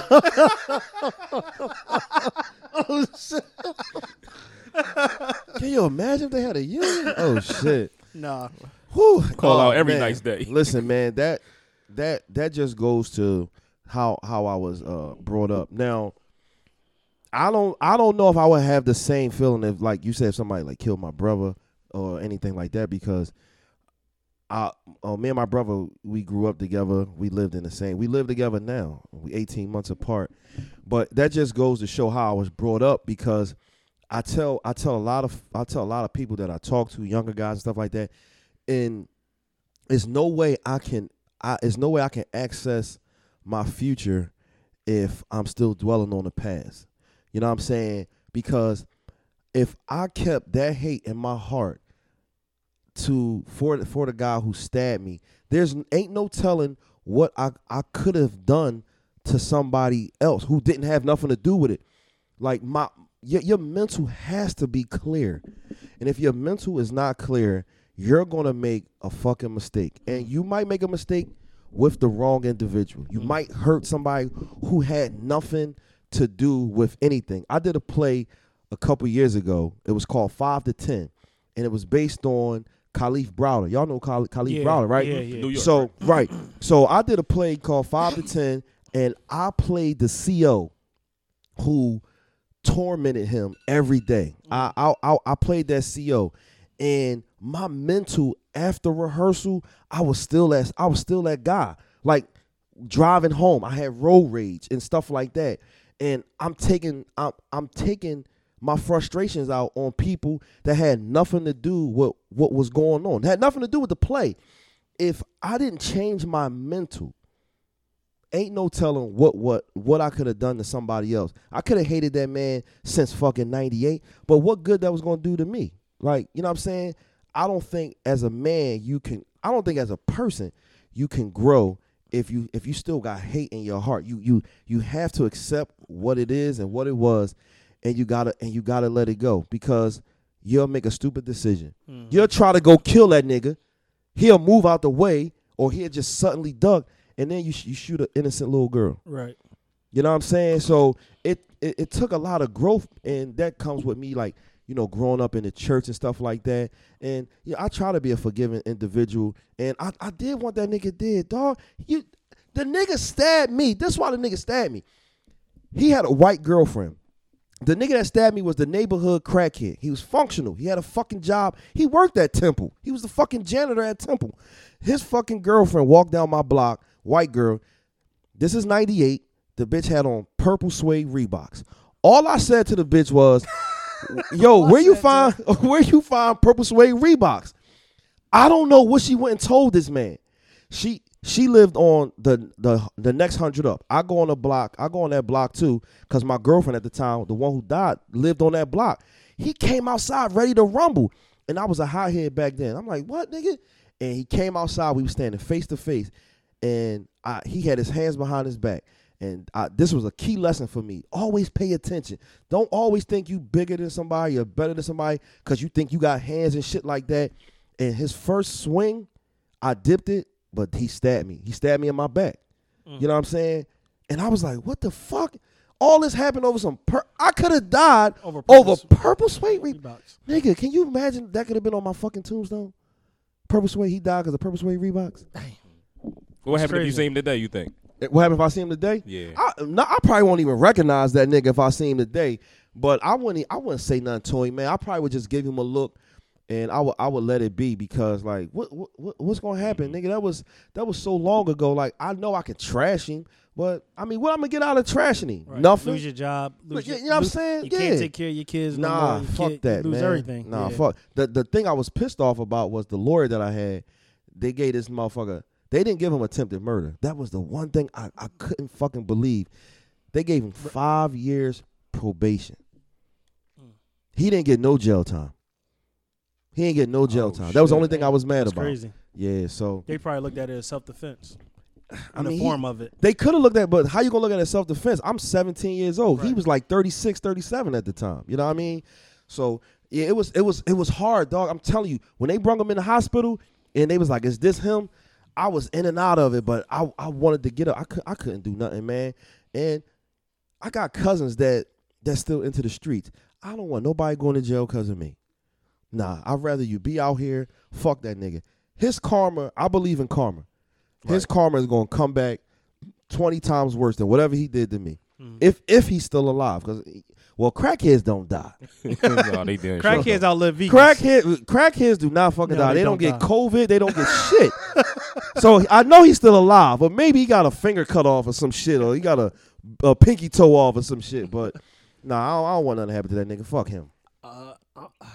Can you imagine if they had a union? Oh shit. Nah. Whew. Call Oh, out every man. nice day. Listen, man, that that that just goes to how how I was uh brought up. Now, I don't I don't know if I would have the same feeling if like you said if somebody like killed my brother or anything like that because I uh, me and my brother we grew up together. We lived in the same. We live together now. We 18 months apart. But that just goes to show how I was brought up because I tell I tell a lot of I tell a lot of people that I talk to, younger guys and stuff like that, and there's no way I can I there's no way I can access my future if I'm still dwelling on the past. You know what I'm saying? Because if I kept that hate in my heart to for for the guy who stabbed me, there's ain't no telling what I I could have done to somebody else who didn't have nothing to do with it. Like my your, your mental has to be clear. And if your mental is not clear, you're going to make a fucking mistake. And you might make a mistake with the wrong individual. You mm. might hurt somebody who had nothing to do with anything. I did a play a couple years ago. It was called 5 to 10 and it was based on Kalief Browder. Y'all know Khal- Kalief Yeah, Browder, right? yeah, yeah. New York, So, right. So I did a play called 5 to 10 and I played the CO who tormented him every day. I, mm. I I I played that CO, and my mental after rehearsal, I was still that I was still that guy. Like driving home, I had road rage and stuff like that, and I'm taking I'm I'm taking my frustrations out on people that had nothing to do with what was going on. It had nothing to do with the play. If I didn't change my mental, ain't no telling what what what I could have done to somebody else. I could have hated that man since fucking 98, but what good that was going to do to me? Like, you know what I'm saying? I don't think as a man you can I don't think as a person you can grow if you if you still got hate in your heart. You you you have to accept what it is and what it was and you got to and you got to let it go because you'll make a stupid decision. Hmm. You'll try to go kill that nigga. He'll move out the way or he'll just suddenly duck and then you sh- you shoot an innocent little girl. Right. You know what I'm saying? So it, it it took a lot of growth, and that comes with me like you know growing up in the church and stuff like that. And yeah, I try to be a forgiving individual, and I I did what that nigga did, dog. You the nigga stabbed me. That's why the nigga stabbed me. He had a white girlfriend. The nigga that stabbed me was the neighborhood crackhead. He was functional. He had a fucking job. He worked at Temple. He was the fucking janitor at Temple. His fucking girlfriend walked down my block, white girl. This is 98. The bitch had on purple suede Reeboks. All I said to the bitch was, "Yo, where you find where you find purple suede Reeboks?" I don't know what she went and told this man. She she lived on the the the next hundred up. I go on the block. I go on that block too, cause my girlfriend at the time, the one who died, lived on that block. He came outside ready to rumble, and I was a hothead back then. I'm like, what, nigga? And he came outside. We were standing face to face, and I, he had his hands behind his back. And I, this was a key lesson for me. Always pay attention. Don't always think you bigger than somebody or better than somebody because you think you got hands and shit like that. And his first swing, I dipped it, but he stabbed me. He stabbed me in my back. Mm. You know what I'm saying? And I was like, what the fuck? All this happened over some. Per- I could have died Over over purple purple, suede Reeboks. Reeboks. Nigga, can you imagine that could have been on my fucking tombstone? Purple suede, he died because of purple suede Reeboks. What happened if you see him today? You think? What happened if I see him today? Yeah. I, no, I probably won't even recognize that nigga if I see him today. But I wouldn't. I wouldn't say nothing to him, man. I probably would just give him a look, and I would. I would let it be because, like, what, what what- what's gonna happen, mm-hmm. nigga? That was that was so long ago. Like, I know I can trash him, but I mean, what I'm gonna get out of trashing him? Right. Nothing. Lose your job. Lose But you- your, you know what I'm lose- saying? You Yeah. can't take care of your kids. no Nah, more. You fuck can't- that, lose man. everything. Nah, Yeah. fuck. The the thing I was pissed off about was the lawyer that I had. They gave this motherfucker. They didn't give him attempted murder. That was the one thing I, I couldn't fucking believe. They gave him five years probation. Mm. He didn't get no jail time. He didn't get no jail Oh, time. That was the only thing I was mad That's about. crazy. Yeah, so They probably looked at it as self defense. I In mean, the he- form of it. they could have looked at, but how you gonna look at it as self defense? I'm 17 years old. He was like 36, 37 at the time. You know what I mean? So yeah, it was it was it was hard, dog. I'm telling you, when they brought him in the hospital and they was like, "Is this him?" I was in and out of it, but I I wanted to get up. I could I couldn't do nothing, man. And I got cousins that that's still into the streets. I don't want nobody going to jail because of me. Nah, I'd rather you be out here. Fuck that nigga. His karma, I believe in karma. His karma is gonna come back twenty times worse than whatever he did to me. Hmm. If if he's still alive, because well, crackheads don't die. no, they didn't. Crackheads outlive vegans. Crackhead, crackheads do not fucking No, die. they They, don't, don't get die. COVID. They don't get shit. So I know he's still alive, but maybe he got a finger cut off or some shit, or he got a, a pinky toe off or some shit. But nah, I don't, I don't want nothing to happen to that nigga. Fuck him. Uh, I-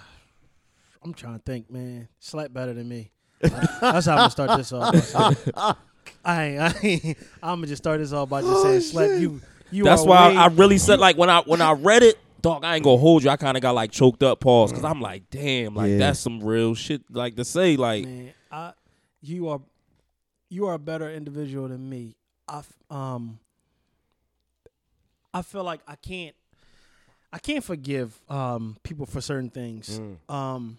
I'm trying to think, man. Slap better than me. That's how I'm gonna start this off. I ain't, I ain't, I'm gonna just start this off by just saying, slap you. You. That's why way- I really said like when I when I read it, dog. I ain't gonna hold you. I kind of got like choked up, pause, because I'm like, damn, like Yeah. that's some real shit. Like to say, like man, I, you are, you are a better individual than me. I, f- um, I feel like I can't, I can't forgive um people for certain things. Um,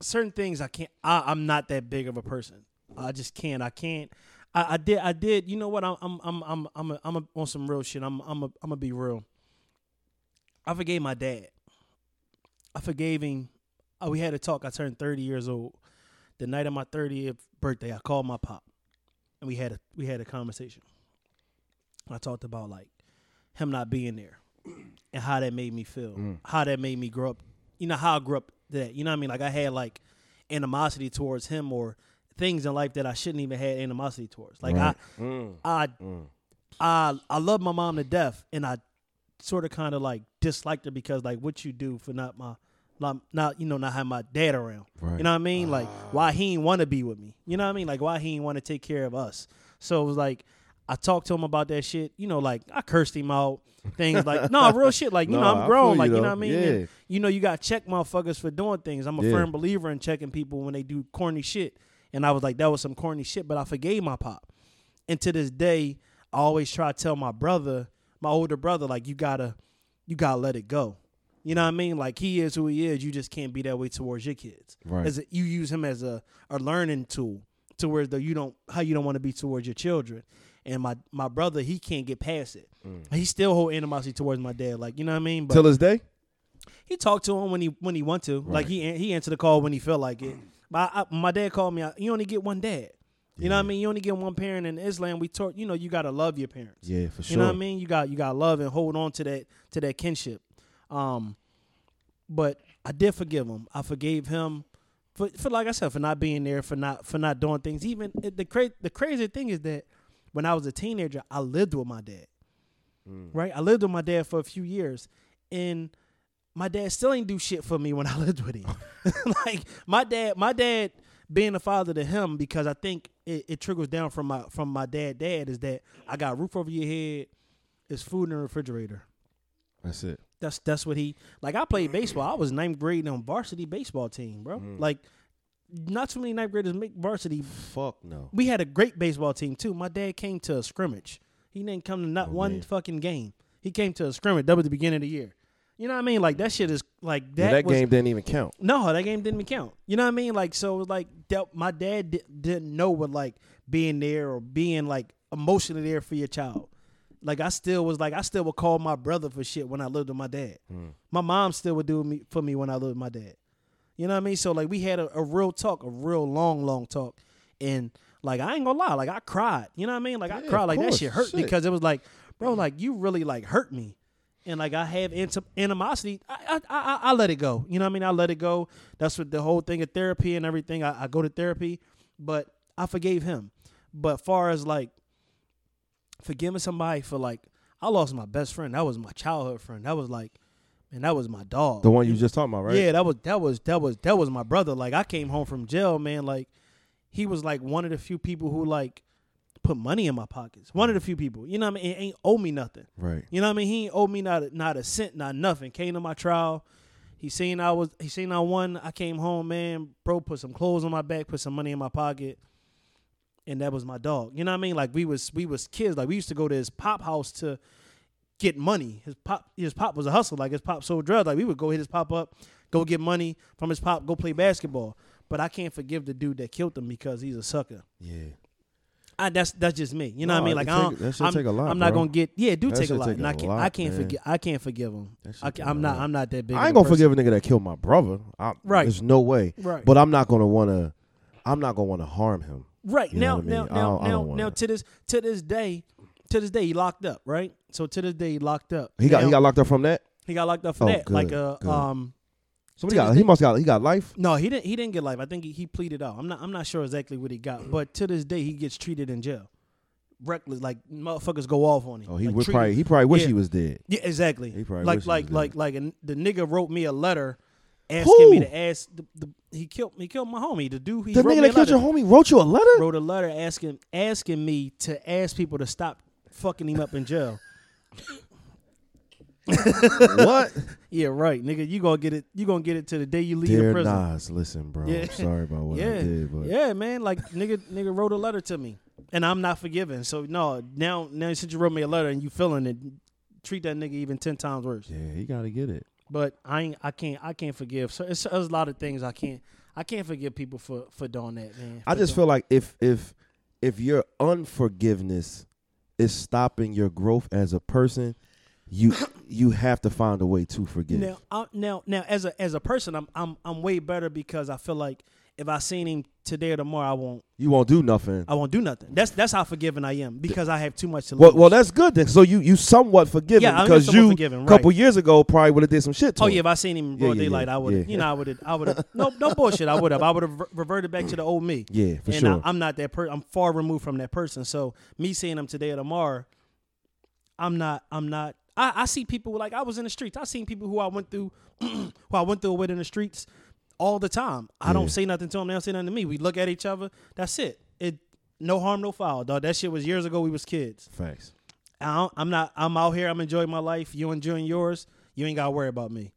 certain things I can't. I, I'm not that big of a person. I just can't. I can't. I, I did. I did. You know what? I'm. I'm. I'm. I'm. I'm. A, I'm a, on some real shit. I'm. I'm. A, I'm gonna be real. I forgave my dad. I forgave him. Uh, we had a talk. I turned 30 years old. The night of my 30th birthday, I called my pop, and we had a we had a conversation. I talked about like him not being there, and how that made me feel. How that made me grow up. You know how I grew up. That you know what I mean. Like I had like animosity towards him or things in life that I shouldn't even have animosity towards. Like Right. I, mm. I, mm. I, I love my mom to death, and I sort of kind of like disliked her because like what you do for not my not, not you know not have my dad around Right. you know what i mean like why he ain't want to be with me you know what i mean like why he ain't want to take care of us so it was like i talked to him about that shit you know like i cursed him out things like no real shit like you No, know I i'm grown you, like you though. know what i mean Yeah. And, you know you got to check motherfuckers for doing things i'm a Yeah. firm believer in checking people when they do corny shit and i was like that was some corny shit but i forgave my pop and to this day, I always try to tell my brother, my older brother, like you gotta, you gotta let it go. You know what I mean? Like he is who he is. You just can't be that way towards your kids. Right. As a, you use him as a, a learning tool to where the you don't how you don't want to be towards your children. And my my brother, he can't get past it. Mm. He still hold animosity towards my dad. Like you know what I mean? But Till this day. he talked to him when he when he want to. Like he he answered the call when he felt like it. But I, I, my dad called me. You only get one dad. You know what I mean? You only get one parent in Islam. We taught you know you gotta love your parents. Yeah, for sure. You know what I mean? You got you got to love and hold on to that to that kinship. Um, but I did forgive him. I forgave him for, for like I said for not being there for not for not doing things. Even the cra- the crazy thing is that when I was a teenager, I lived with my dad. Right? I lived with my dad for a few years, and my dad still ain't do shit for me when I lived with him. like my dad, my dad being a father to him because I think it, it trickles down from my from my dad. Dad is that I got a roof over your head, is food in the refrigerator. That's it. That's that's what he like. I played baseball. I was ninth grade on varsity baseball team, bro. Mm. Like, not too many ninth graders make varsity. Fuck no. We had a great baseball team too. My dad came to a scrimmage. He didn't come to not oh, one man. fucking game. He came to a scrimmage. That was the beginning of the year. You know what I mean? Like that shit is like that. Yeah, that was, game didn't even count. no, that game didn't even count. You know what I mean? Like, so like that, my dad di- didn't know what like being there or being like emotionally there for your child. Like, I still was like, I still would call my brother for shit when I lived with my dad. Hmm. My mom still would do me for me when I lived with my dad. You know what I mean? So like, we had a, a real talk, a real long, long talk, and like, I ain't gonna lie, like I cried. You know what I mean? Like I cried, like that shit hurt Shit. because it was like, bro, like you really like hurt me and like I have anim- animosity, I, I I I let it go. You know what I mean? I let it go. That's what the whole thing of therapy and everything. I, I go to therapy, but I forgave him. But far as like forgiving somebody for like, I lost my best friend. That was my childhood friend. That was like, man, that was my dog. The one you just talking about, right? Yeah, that was that was that was that was my brother. Like I came home from jail, man. Like he was like one of the few people who like put money in my pockets. One of the mm. few people. You know what I mean? It ain't owe me nothing. Right. You know what I mean? He ain't owe me not a, not a cent, not nothing. Came to my trial. He seen I was he seen I won. I came home, man. Bro put some clothes on my back, put some money in my pocket. And that was my dog. You know what I mean? Like we was we was kids. Like we used to go to his pop house to get money. His pop his pop was a hustle. Like his pop sold drugs. Like we would go hit his pop up, go get money from his pop, go play basketball. But I can't forgive the dude that killed him because he's a sucker. Yeah. I, that's that's just me. You know No, what I mean? Like I don't, I'm, take a lot, I'm not bro. gonna get yeah, do That take a lot. take And I a can't lot, I can't forgive I can't forgive him. I, am not. I'm not that big. I ain't gonna person. forgive a nigga that killed my brother. I, Right. There's no way. Right. But I'm not gonna wanna. I'm not gonna wanna harm him. Right You now, I mean? now, now, now, wanna- this, to this day, to this day, he locked up, right? So to this day, he locked up. He got he got locked up from that. he got locked up for Oh, that. like, good, uh, good. um, So what he got? He day- must got he got life. no, he didn't. He didn't get life. I think he, he pleaded out. I'm not. I'm not sure exactly what he got, mm. but to this day, he gets treated in jail. Reckless, like motherfuckers go off on him. Oh, he like, would probably he probably wish Yeah. he was dead. Yeah, exactly. He probably like like like like the nigga wrote me a letter asking Who? me to ask the, the he killed he killed my homie. The dude he The nigga that killed your homie wrote you a letter. wrote a letter asking asking me to ask people to stop fucking him up in jail. what? Yeah, right, nigga. You gonna get it. You gonna get it to the day you leave the Dear prison. Nas, listen, bro. Yeah. I'm sorry about what I did, but yeah, man. Like nigga, nigga wrote a letter to me, and I'm not forgiving. So no, now now since you wrote me a letter and you feeling it, treat that nigga even ten times worse. yeah, he got to get it. But I ain't, I can't, I can't forgive. So it's, there's a lot of things I can't, I can't forgive people for for doing that, man. I just feel like if if if your unforgiveness is stopping your growth as a person, you you have to find a way to forgive. now, I, now, now, as a as a person, I'm I'm I'm way better because I feel like if I seen him today or tomorrow, I won't you won't do nothing. I won't do nothing. That's that's how forgiving I am because I have too much to lose. Well, well, that's good. Then. So you you somewhat forgiving Yeah, I'm because somewhat you forgiven, a right. couple years ago probably would have did some shit to Oh him. yeah, if I seen him in broad yeah, daylight, yeah, I would, yeah. have you know, I would, have I would have, no, no bullshit. I would have, I would have reverted back to the old me. Yeah, for and sure. I, am not that person. I'm far removed from that person. So me seeing him today or tomorrow, I'm not. I'm not. I, I see people like I was in the streets. I seen people who I went through, who I went through with in the streets all the time. I Yeah. don't say nothing to them. They don't say nothing to me. We look at each other. That's it. It no harm, no foul, dog. That shit was years ago. We was kids. Facts. I I'm not. I'm out here. I'm enjoying my life. You enjoying yours. You ain't gotta worry about me.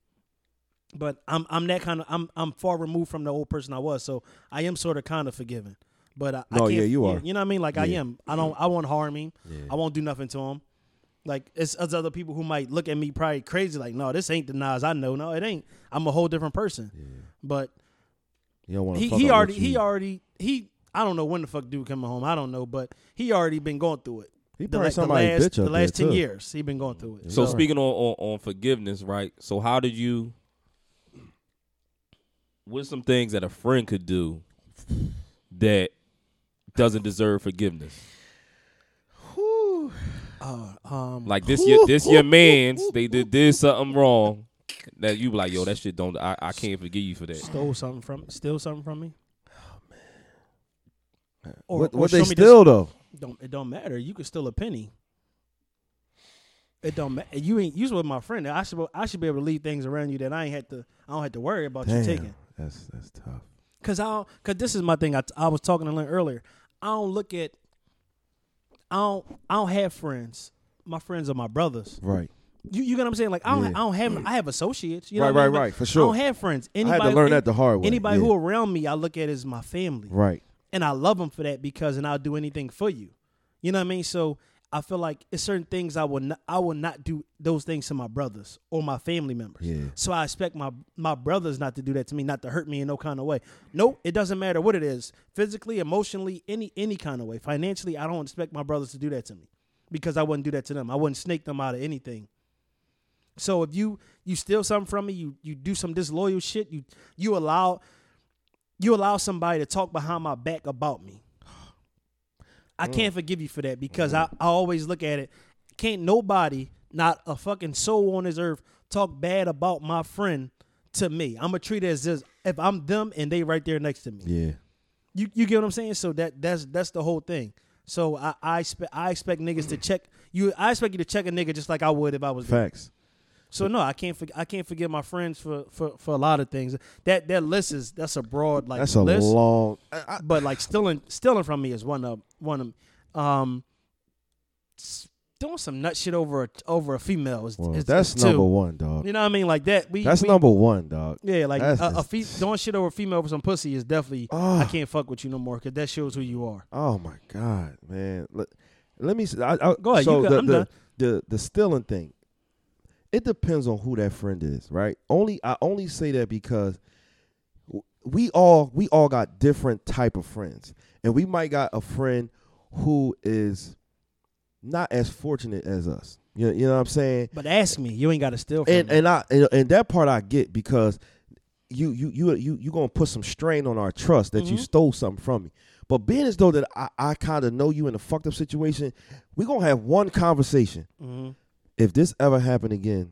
But I'm I'm that kind of I'm I'm far removed from the old person I was, so I am sort of kind of forgiving. But I, I No, can't, yeah, you are. You know what I mean? Like I am. I don't. I won't harm him. Yeah. I won't do nothing to him. Like it's, it's other people who might look at me probably crazy. Like, no, this ain't the Nas I know. No, it ain't. I'm a whole different person. But You don't he he already he already he. I don't know when the fuck dude coming home. I don't know, but he already been going through it. He the, probably la- the somebody last bitch the last ten too. years he been going through it. So Yeah. speaking on, on on forgiveness, right? So how did you? What's some things that a friend could do that doesn't deserve forgiveness? Uh, um, Like this, your this your man's. They did did something wrong that you be like, yo, that shit don't. I, I can't forgive you for that. stole something from steal something from me. Or, What, or what they me still though? Don't it don't matter. You could steal a penny. It don't matter. You ain't you with my friend. I should I should be able to leave things around you that I ain't had to. I don't have to worry about you Damn, taking. that's that's tough. Cause I don't, cause this is my thing. I, I was talking to Lynn earlier. I don't look at. I don't. I don't have friends. My friends are my brothers. Right. You, you get what I'm saying? Like I don't. Yeah. I don't have. I have associates. You know Right, what I mean? right, right, for sure. I don't have friends. I Anybody, had to learn any- that the hard way. Anybody yeah. who around me, I look at as my family, Right. and I love them for that because, and I'll do anything for you. You know what I mean? So I feel like it's certain things I will. Not, I will not do those things to my brothers or my family members. Yeah. So I expect my my brothers not to do that to me, not to hurt me in no kind of way. Nope, it doesn't matter what it is, physically, emotionally, any any kind of way. Financially, I don't expect my brothers to do that to me because I wouldn't do that to them. I wouldn't snake them out of anything. So if you you steal something from me, you you do some disloyal shit, you you allow you allow somebody to talk behind my back about me. I mm. can't forgive you for that because mm-hmm. I, I always look at it. Can't nobody, not a fucking soul on this earth, talk bad about my friend to me. I'm gonna treat it as this if I'm them and they right there next to me. Yeah. You you get what I'm saying? So that that's that's the whole thing. So I I expect I expect niggas to mm-hmm. check you. I expect you to check a nigga just like I would if I was there. So no, I can't. forg I can't forgive my friends for, for, for a lot of things. That that list is that's a broad like That's a list. long. I, I, but like stealing stealing from me is one of one of um doing some nut shit over a, over a female is, well, is that's is number one, dog. You know what I mean? Like that. We That's we, number one, dog. Yeah, like that's a, a fe- doing shit over a female for some pussy is definitely. Oh. I can't fuck with you no more because that shows who you are. Oh my god, man. Let, let me. I, I, Go ahead, So the, I'm the, done. the the stealing thing. It depends on who that friend is, right? Only I only say that because we all we all got different type of friends, and we might got a friend who is not as fortunate as us. You you know what I'm saying? But ask me, you ain't got to steal from and me. and I and, and that part I get because you you you you you gonna put some strain on our trust that you Mhm. stole something from me. But being as though that I, I kind of know you in a fucked up situation, we gonna have one conversation. Mhm. If this ever happen again,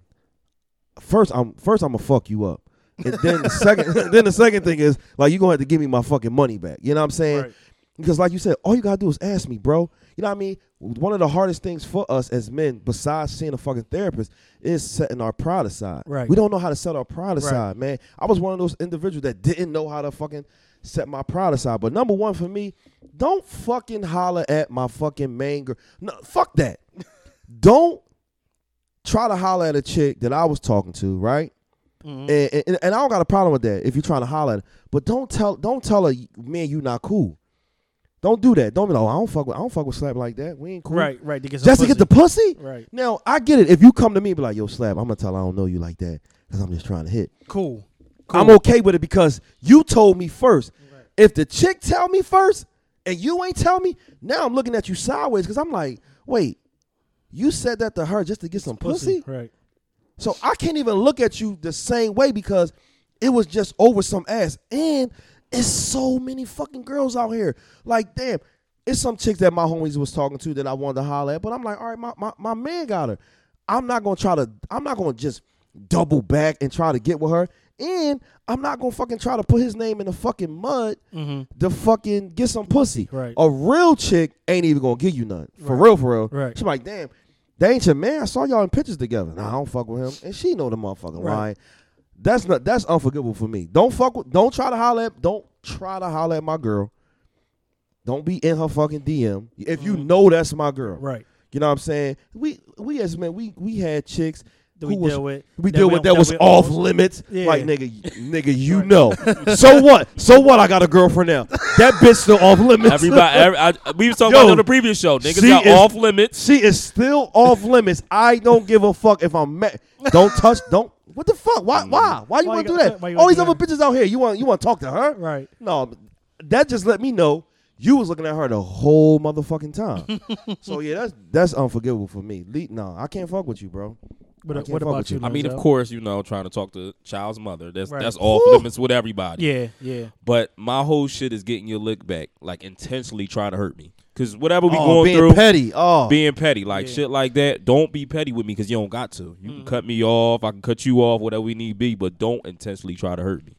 first I'm first I'm gonna fuck you up. And then the second then the second thing is like you're gonna have to give me my fucking money back. You know what I'm saying? Right. Because like you said, all you gotta do is ask me, bro. You know what I mean? One of the hardest things for us as men, besides seeing a fucking therapist, is setting our pride aside. Right. We don't know how to set our pride Right. aside, man. I was one of those individuals that didn't know how to fucking set my pride aside. But number one for me, don't fucking holler at my fucking main girl. No, fuck that. don't try to holler at a chick that I was talking to, right? Mhm. And, and, and I don't got a problem with that if you're trying to holler at her. But don't tell don't tell her man you not cool. Don't do that. Don't be like, oh, I don't fuck with I don't fuck with slap like that. We ain't cool. Right, right. To Just to get the pussy. pussy? Right. Now I get it. If you come to me and be like, yo, slap, I'm gonna tell her I don't know you like that. Because I'm just trying to hit. Cool. cool. I'm okay with it because you told me first. If the chick tell me first and you ain't tell me, now I'm looking at you sideways because I'm like, wait, you said that to her just to get some pussy? Right. So I can't even look at you the same way because it was just over some ass. And it's so many fucking girls out here. Like, damn, it's some chicks that my homies was talking to that I wanted to holler at. But I'm like, all right, my, my, my man got her. I'm not gonna try to, I'm not gonna just double back and try to get with her. And I'm not gonna fucking try to put his name in the fucking mud Mm-hmm. to fucking get some pussy. Right. A real chick ain't even gonna give you none. For real, for real. Right. She's like, damn, that ain't your man. I saw y'all in pictures together. Nah, I don't fuck with him. And she know the motherfucking Right. lying. That's not that's unforgivable for me. Don't fuck with don't try to holler at don't try to holler at my girl. Don't be in her fucking DM. If you know that's my girl. Mm-hmm. Right. You know what I'm saying? We we as men, we we had chicks That we who was- deal with. we deal with don't- that was off almost- limits. Yeah. Like nigga, nigga, you know. so what? So what? I got a girlfriend now. That bitch still off limits. Everybody, every, I, we was talking Yo, about on the previous show. Niggas she got is- off limits. She is still off limits. I don't give a fuck if I'm mad. Don't touch. Don't. What the fuck? Why? Mm. Why? Why you Why want to do that? All wanna these do other bitches out here. You want? You want to talk to her? Right. No. That just let me know you was looking at her the whole motherfucking time. so yeah, that's that's unforgivable for me. Le- no, I can't fuck with you, bro. I What, what about you? you. I mean, of course, you know, trying to talk to child's mother. That's Right. that's off Whew. limits with everybody. Yeah, yeah. But my whole shit is getting your lick back, like intentionally trying to hurt me. Cause whatever we oh, going being through, petty. Oh, being petty, like Yeah. shit like that. Don't be petty with me because you don't got to. You Mm. can cut me off. I can cut you off. Whatever we need be, but don't intentionally try to hurt me.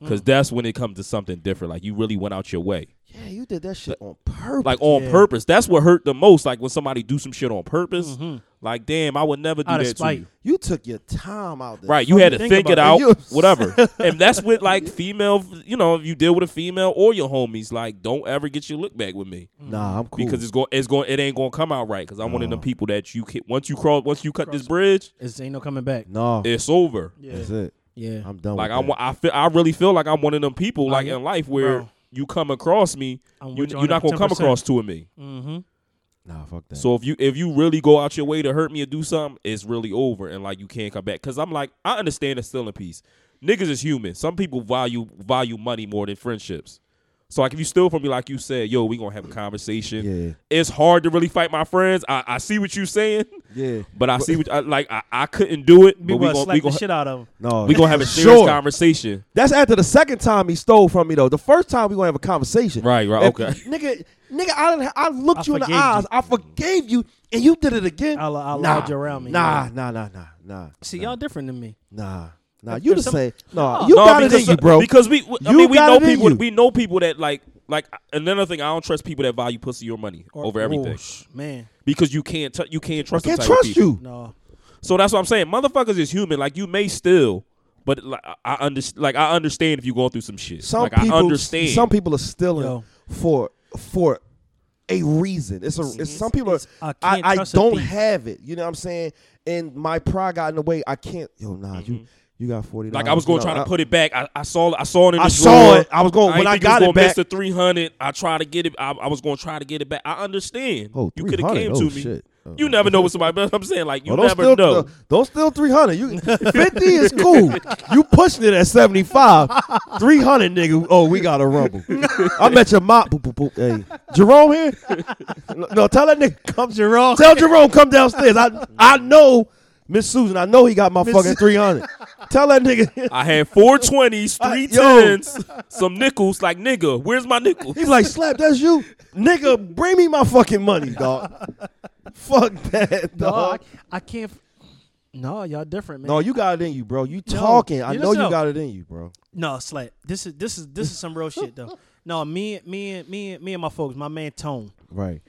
Mm. Because that's when it comes to something different. Like you really went out your way, yeah, you did that shit on purpose. like on Yeah. purpose. That's what hurt the most. Like when somebody do some shit on purpose. Mhm. Like damn, I would never do Out of that to you. you took your time out there. Right, you had to think think, it out, it. You- whatever. and that's with like female, you know, if you deal with a female or your homies, like don't ever get your look back with me Nah, I'm cool. because it's going, it's going, it ain't going to come out right. Because I'm one of them No. people that you can, once you cross, once you cut Cross- this bridge, it ain't no coming back. no, it's over. Yeah, that's it. Yeah. I'm done. Like with I'm, that. I feel, I really feel like I'm one of them people, like Like, in life, where bro. you come across me, I'm you, with you you're not gonna come 110%. across two of me. Mm-hmm. Nah, fuck that. So if you if you really go out your way to hurt me or do something, it's really over and like you can't come back. Cause I'm like I understand it's still in peace. Niggas is human. Some people value value money more than friendships. So like if you steal from me, like you said, yo, we gonna have a conversation. yeah, It's hard to really fight my friends. I, I see what you're saying, yeah. but I see what I, like I, I couldn't do it. But We we gonna gonna slap we the gonna shit out of him. No, we gonna have a serious sure. conversation. That's after the second time he stole from me though. The first time we gonna have a conversation. Right, right, If- okay. nigga, nigga, I I looked I you in the forgave you. eyes. I forgave you, and you did it again. I, I nah, allowed you around me. Nah, yeah. nah, nah, nah, nah. See, nah, y'all different than me. Nah, nah. If You the there's some- same. No, No. you no, got it because, in you, bro. Because we, I You mean, we know people. you. We know people that like, like another thing. I don't trust people that value pussy or money Or- over everything. Whoosh, man, because you can't t- you can't trust. I can't them type trust people. you. no. So that's what I'm saying. Motherfuckers is human. Like you may steal, but like I understand. Like I understand if you're going through some shit. Some like people, I understand. Some people are stealing Yo. for for a reason. It's a. It's, some people are. I I, I don't have it. You know what I'm saying? And my pride got in the way. I can't. Yo, nah, you mm-hmm. You got forty. Like I was going to try to put uh, it back. I, I saw I saw it in the I drawer. saw it. I was going I when I think got was it gonna back. miss the 300. I tried to get it. I, I was going to try to get it back. I understand. Oh, you could have 300? came Oh, to me. shit. Oh, You never know what somebody. But I'm saying like you Oh, don't never steal, know. Those don't 300. You 50 is cool. You pushing it at 75. 300, nigga. Oh, we got a rumble. I'm at your mom. Boop, boop, boop. Hey, Jerome here? No, no, tell that nigga come. Jerome. Tell Jerome come downstairs. I I know Miss Susan. I know he got my fucking 300. Tell that nigga. I had four twenties, three yo. some nickels. Like nigga, where's my nickels? He's like, slap, that's you, nigga. Bring me my fucking money, dog. Fuck that, No, I, dog. I can't. No, y'all different, man. No, you got it in you, bro. You talking? I know you got it in you, bro. No, Slap. This is this is this is some real shit though. No, me me and me and me and my folks, my man Tone, Right.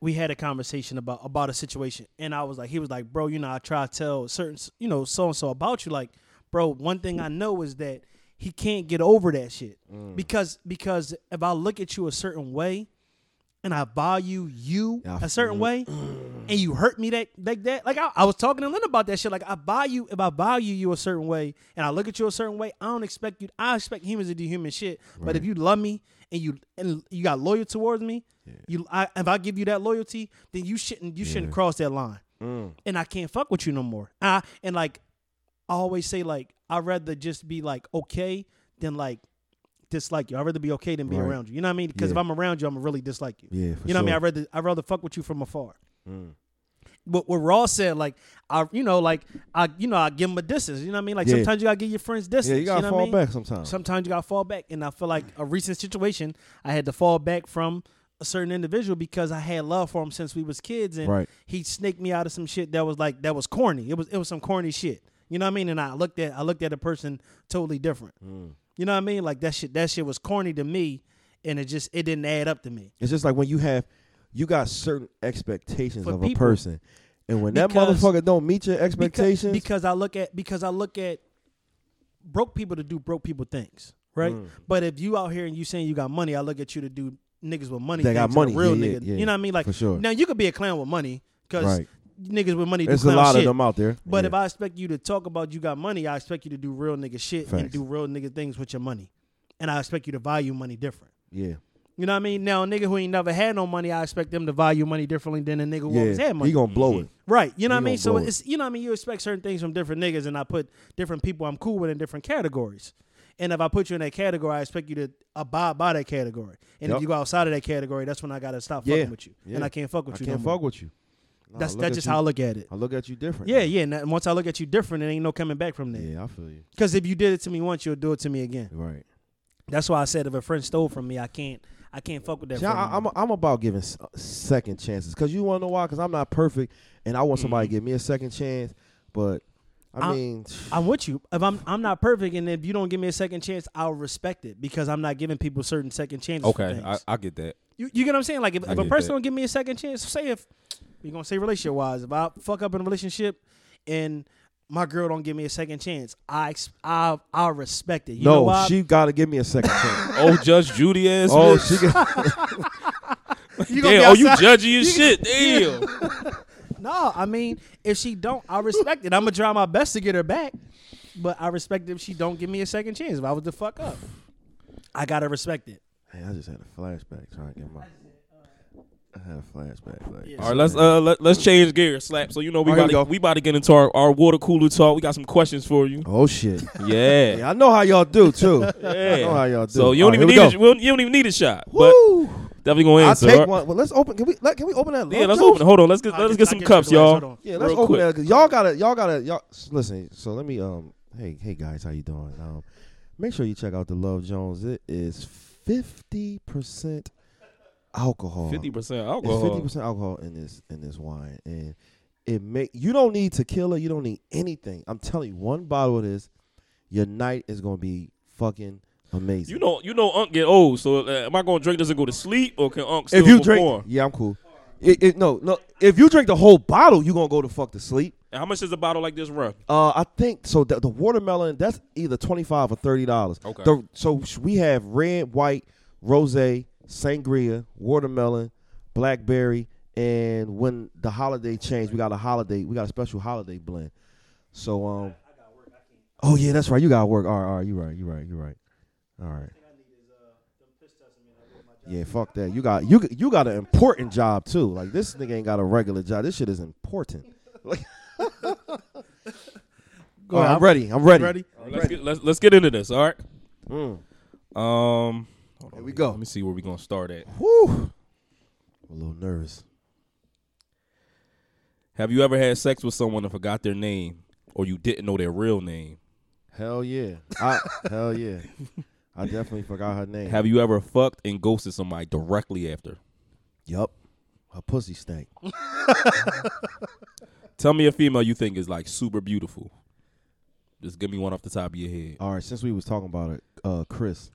we had a conversation about about a situation, and I was like, he was like, bro, you know, I try to tell certain, you know, so and so about you, like, bro, one thing I know is that he can't get over that shit Mm. because because if I look at you a certain way, and I value you Yeah, a certain feel way, and you hurt me that like that, like I, I was talking to Lynn about that shit. Like I value if I value you a certain way, and I look at you a certain way, I don't expect you. I expect humans to do human shit. But if you love me and you and you got loyal towards me, you I, if I give you that loyalty, then you shouldn't you shouldn't cross that line. Mm. And I can't fuck with you no more. I, and like I always say, like I'd rather just be like okay than like dislike you. I'd rather be okay than be Right. around you. You know what I mean? Because if I'm around you, I'm gonna really dislike you. Yeah, for You know what I mean? I'd rather I'd rather fuck with you from afar. Mm. What what Ross said, like I you know, like I you know, I give him a distance. You know what I mean? Like Yeah. sometimes you gotta give your friends distance. Yeah, you gotta know fall I mean? back sometimes. Sometimes you gotta fall back. And I feel like a recent situation, I had to fall back from a certain individual because I had love for him since we was kids and Right. he snaked me out of some shit that was like that was corny. It was it was some corny shit. You know what I mean? And I looked at I looked at a person totally different. Mm. You know what I mean? Like that shit that shit was corny to me and it just it didn't add up to me. It's just like when you have, you got certain expectations For of people. a person, and when that motherfucker don't meet your expectations, because I look at because I look at broke people to do broke people things, right? Mm. But if you out here and you saying you got money, I look at you to do niggas with money. They got things and a money, real yeah, yeah, nigga. yeah, You know what I mean? Like for sure. now you could be a clown with money because Right. Niggas with money there's a lot shit. of them out there. But Yeah. if I expect you to talk about you got money, I expect you to do real nigga shit and do real nigga things with your money. And I expect you to value money different. yeah, You know what I mean? Now a nigga who ain't never had no money, I expect them to value money differently than a nigga who always had money. he gonna blow it. Mm-hmm. Right. You know He what I mean? So it. it's you know what I mean, you expect certain things from different niggas and I put different people I'm cool with in different categories. And if I put you in that category, I expect you to abide by that category. And Yup. if you go outside of that category, that's when I gotta stop Yeah. fucking with you. Yeah. And I can't fuck with you. I you. can't no fuck with you. Nah, That's that's just you- how I look at it. I look at you different. Yeah, now. yeah. And once I look at you different, it ain't no coming back from there. yeah. I feel you. Because if you did it to me once, you'll do it to me again. Right. That's why I said if a friend stole from me, I can't I can't fuck with that. See, friend I, no I'm more. I'm about giving uh, second chances because you want to know why? Because I'm not perfect, and I want somebody to mm-hmm. give me a second chance. But I I- mean, I'm with you. If I'm I'm not perfect, and if you don't give me a second chance, I'll respect it because I'm not giving people certain second chances. Okay, things. I, I get that. you, you get what I'm saying? Like if, if a person that. don't give me a second chance, say if you're gonna say relationship wise, if I fuck up in a relationship and my girl don't give me a second chance, I I I respect it. You know no, why? she got to give me a second chance. Oh, Judge Judy ass. oh, bitch. she got, You gonna Damn, oh, you outside- judgy as shit. Damn. No, I mean if she don't, I respect it. I'm gonna try my best to get her back, but I respect if she don't give me a second chance. If I was to fuck up, I gotta respect it. Hey, I just had a flashback trying to get my. I had a flashback. Like, Yeah. All right, let's uh let, let's change gears, slap. So you know we All right, about here to, we go. we about to get into our, our water cooler talk. We got some questions for you. Oh shit! Yeah, Yeah, I know how y'all do too. I know how y'all do. So you don't right, even here we need a, go. well, you don't even need a shot, but Woo! definitely gonna I'll answer. take one. Well, let's open. Can we? Let, can we open that? Yeah, let's open. it. Hold on, let's get let's get- get some get cups, you a glass. y'all. Yeah, let's Real open quick. that because y'all gotta, y'all gotta, y'all s- listen. So let me, um, hey, hey guys, how you doing? Um, make sure you check out the Love Jones. It is fifty percent alcohol. Fifty percent It's alcohol. fifty percent alcohol in this in this wine, and it make you don't need tequila. You don't need anything. I'm telling you, one bottle of this, your night is gonna be fucking amazing. You know, you know, Unc get old. So uh, am I gonna drink this and go to sleep, or can Unc still if you perform? drink, yeah, I'm cool. It, it, no, no. If you drink the whole bottle, you gonna go to fuck to sleep. And how much does a bottle like this run? Uh, I think so. The, the watermelon that's either twenty five or thirty dollars. Okay. The, so we have red, white, rose, sangria, watermelon, blackberry, and when the holiday changed, we got a holiday. We got a special holiday blend. So um. Oh yeah, that's right. You got to work. All right, all right. You right. You right. You right. All right. Yeah, fuck that. You got you you got an important job too. Like this nigga ain't got a regular job. This shit is important. Like, Go All right, ahead. I'm ready. I'm ready. Ready? All right, let's get let's let's get into this. All right. Mm. Um, hold Here on, we go. Let me see where we're gonna start at. Whew. I'm a little nervous. Have you ever had sex with someone and forgot their name, or you didn't know their real name? Hell yeah. I, hell yeah. I definitely forgot her name. Have you ever fucked and ghosted somebody directly after? yup. Her pussy stank. Tell me a female you think is like super beautiful. Just give me one off the top of your head. All right, since we was talking about it, uh, Chris.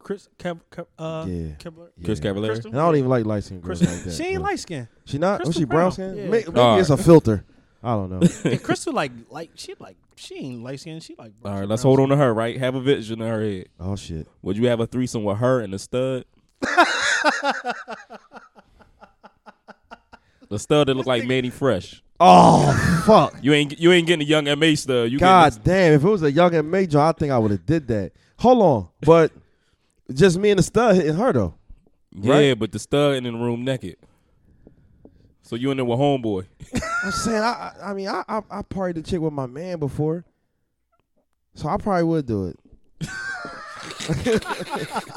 Chris, Kev, Kev, uh, Yeah. Kevlar- Chris Yeah. Cavallari? Crystal? And I don't even like light skin girls like that. she ain't but- light skin. She not? Was Crystal she brown brown. skin? Yeah. May- Maybe, All it's a filter. I don't know. And Crystal like like she like she ain't light skin. She like. All right, let's hold on to her, right? Have a vision in her head. oh shit. Would you have a threesome with her and the stud? the stud that look like Mannie Fresh. Oh fuck. You ain't you ain't getting a Young M.A stud. You God damn! If it was a young and major, I think I would have did that. Hold on, but just me and the stud hitting her though. yeah, right? but the stud in the room naked. So you in there with homeboy. I'm saying, I, I mean, I, I, I partied the chick with my man before, so I probably would do it.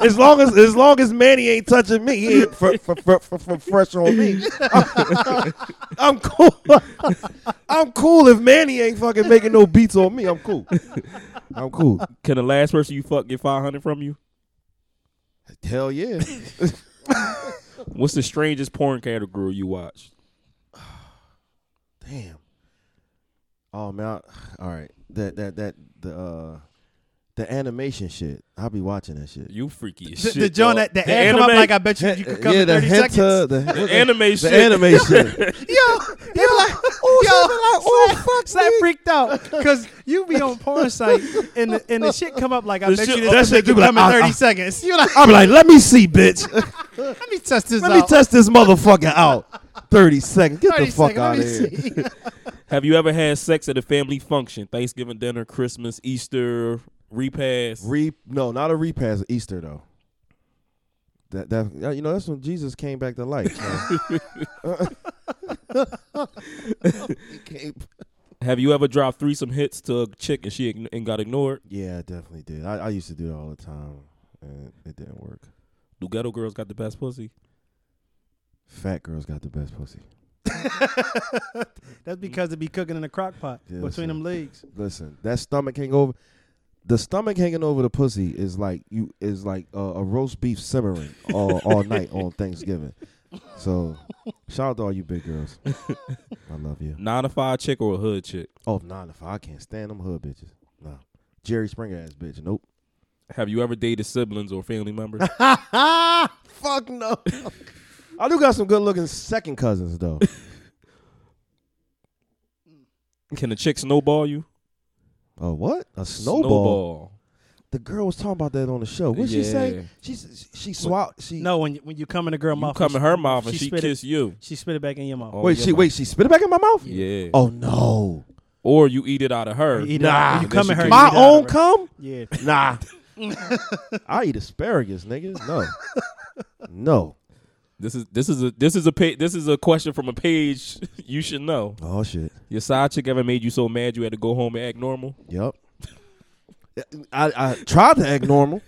as long as as long as Mannie ain't touching me, he ain't fr- fr- fr- fr- fr- fresh on me. I'm cool. I'm cool if Mannie ain't fucking making no beats on me. I'm cool. I'm cool. Can the last person you fuck get five hundred from you? Hell yeah. What's the strangest porn category you watched? Damn. Oh man. I- all right. That that that the uh the animation shit. I'll be watching that shit. You freaky as shit. the joint dog. that the, ad come up like I bet you you could come yeah, in thirty hentai, seconds. the, the anime the shit. animation. Yo, they be like, oh, yo, oh, fuck, Slap freaked out because you be on porn site and the, and the shit come up like I The bet shit- you that this shit shit do come like, in I- thirty I- seconds. You like, I'm like, let me see, bitch. let me test this Let out. me test this motherfucker out. Thirty seconds. Get 30 the fuck seconds, out of here. Have you ever had sex at a family function? Thanksgiving dinner, Christmas, Easter, repast. Re no, not a repass. Easter though. That that you know that's when Jesus came back to life. so. Came- Have you ever dropped threesome hits to a chick and she ign- and got ignored? yeah, I definitely did. I, I used to do that all the time, and it didn't work. Do ghetto girls got the best pussy? Fat girls got the best pussy. That's because it be cooking in a crock pot Yeah, between listen. them legs. Listen, that stomach hang over. The stomach hanging over the pussy is like you is like uh, a roast beef simmering all, all night on Thanksgiving. So, shout out to all you big girls. I love you. Nine to five chick or a hood chick? Oh, nine to five. I can't stand them hood bitches. No, Jerry Springer ass bitch. Nope. Have you ever dated siblings or family members? Fuck no. I do got some good looking second cousins though. Can a chick snowball you? Oh, what? A snowball. Snowball. The girl was talking about that on the show. What she Yeah. say? She s- she swallowed. She No, when you, when you come in a girl You mouth, come in her mouth and she, spit kiss it, you. She spit it back in your mouth. Oh, wait. your She mouth. wait. She spit it back in my mouth. Yeah. Oh no. Or you eat it out of her. You eat it Nah. out- you come in her. kiss My eat it out own of her. cum? Yeah. Nah. I eat asparagus, nigga. No. No. This is this is a this is a pa- this is a question from a page you should know. Oh shit. Your side chick ever made you so mad you had to go home and act normal? Yep. I, I tried to act normal.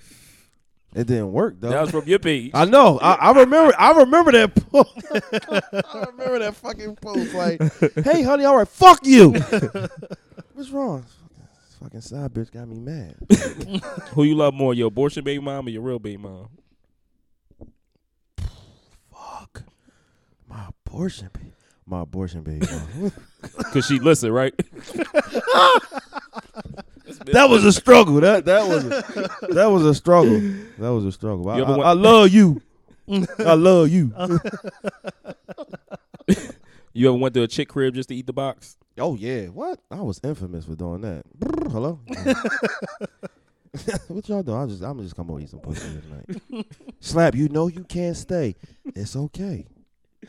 It didn't work though. That was from your page. I know. I, I remember. I remember that post. I remember that fucking post. Like, hey, honey, all right, fuck you. What's wrong? This fucking side bitch got me mad. Who you love more, your abortion baby mom or your real baby mom? Fuck. My abortion baby. My abortion baby. Cause she listen, right? that was a struggle. That that was a, that was a struggle. That was a struggle. I, I- I love you. I love you. You ever went to a chick crib just to eat the box? Oh yeah, what? I was infamous for doing that. Brr, hello. what y'all doing? I just I'm just come over eat some pussy tonight. Slap, you know you can't stay. It's okay.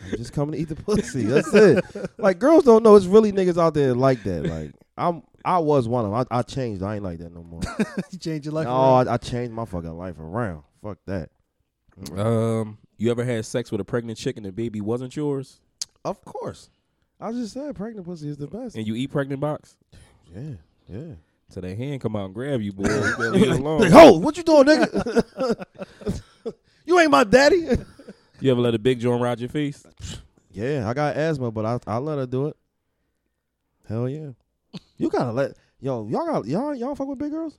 I'm just coming to eat the pussy. That's it. Like girls don't know it's really niggas out there like that. Like I'm I was one of them. I, I changed. I ain't like that no more. you change your life. no, around. I, I changed my fucking life around. Fuck that. Um, you ever had sex with a pregnant chick and the baby wasn't yours? Of course. I just said pregnant pussy is the best. And you eat pregnant box? Yeah, yeah. So that hand come out and grab you, boy. You better leave it alone. Like, ho, what you doing, nigga? you ain't my daddy. You ever let a big joint ride your face? Yeah, I got asthma, but I I let her do it. Hell yeah. You gotta let Yo, y'all got y'all y'all fuck with big girls?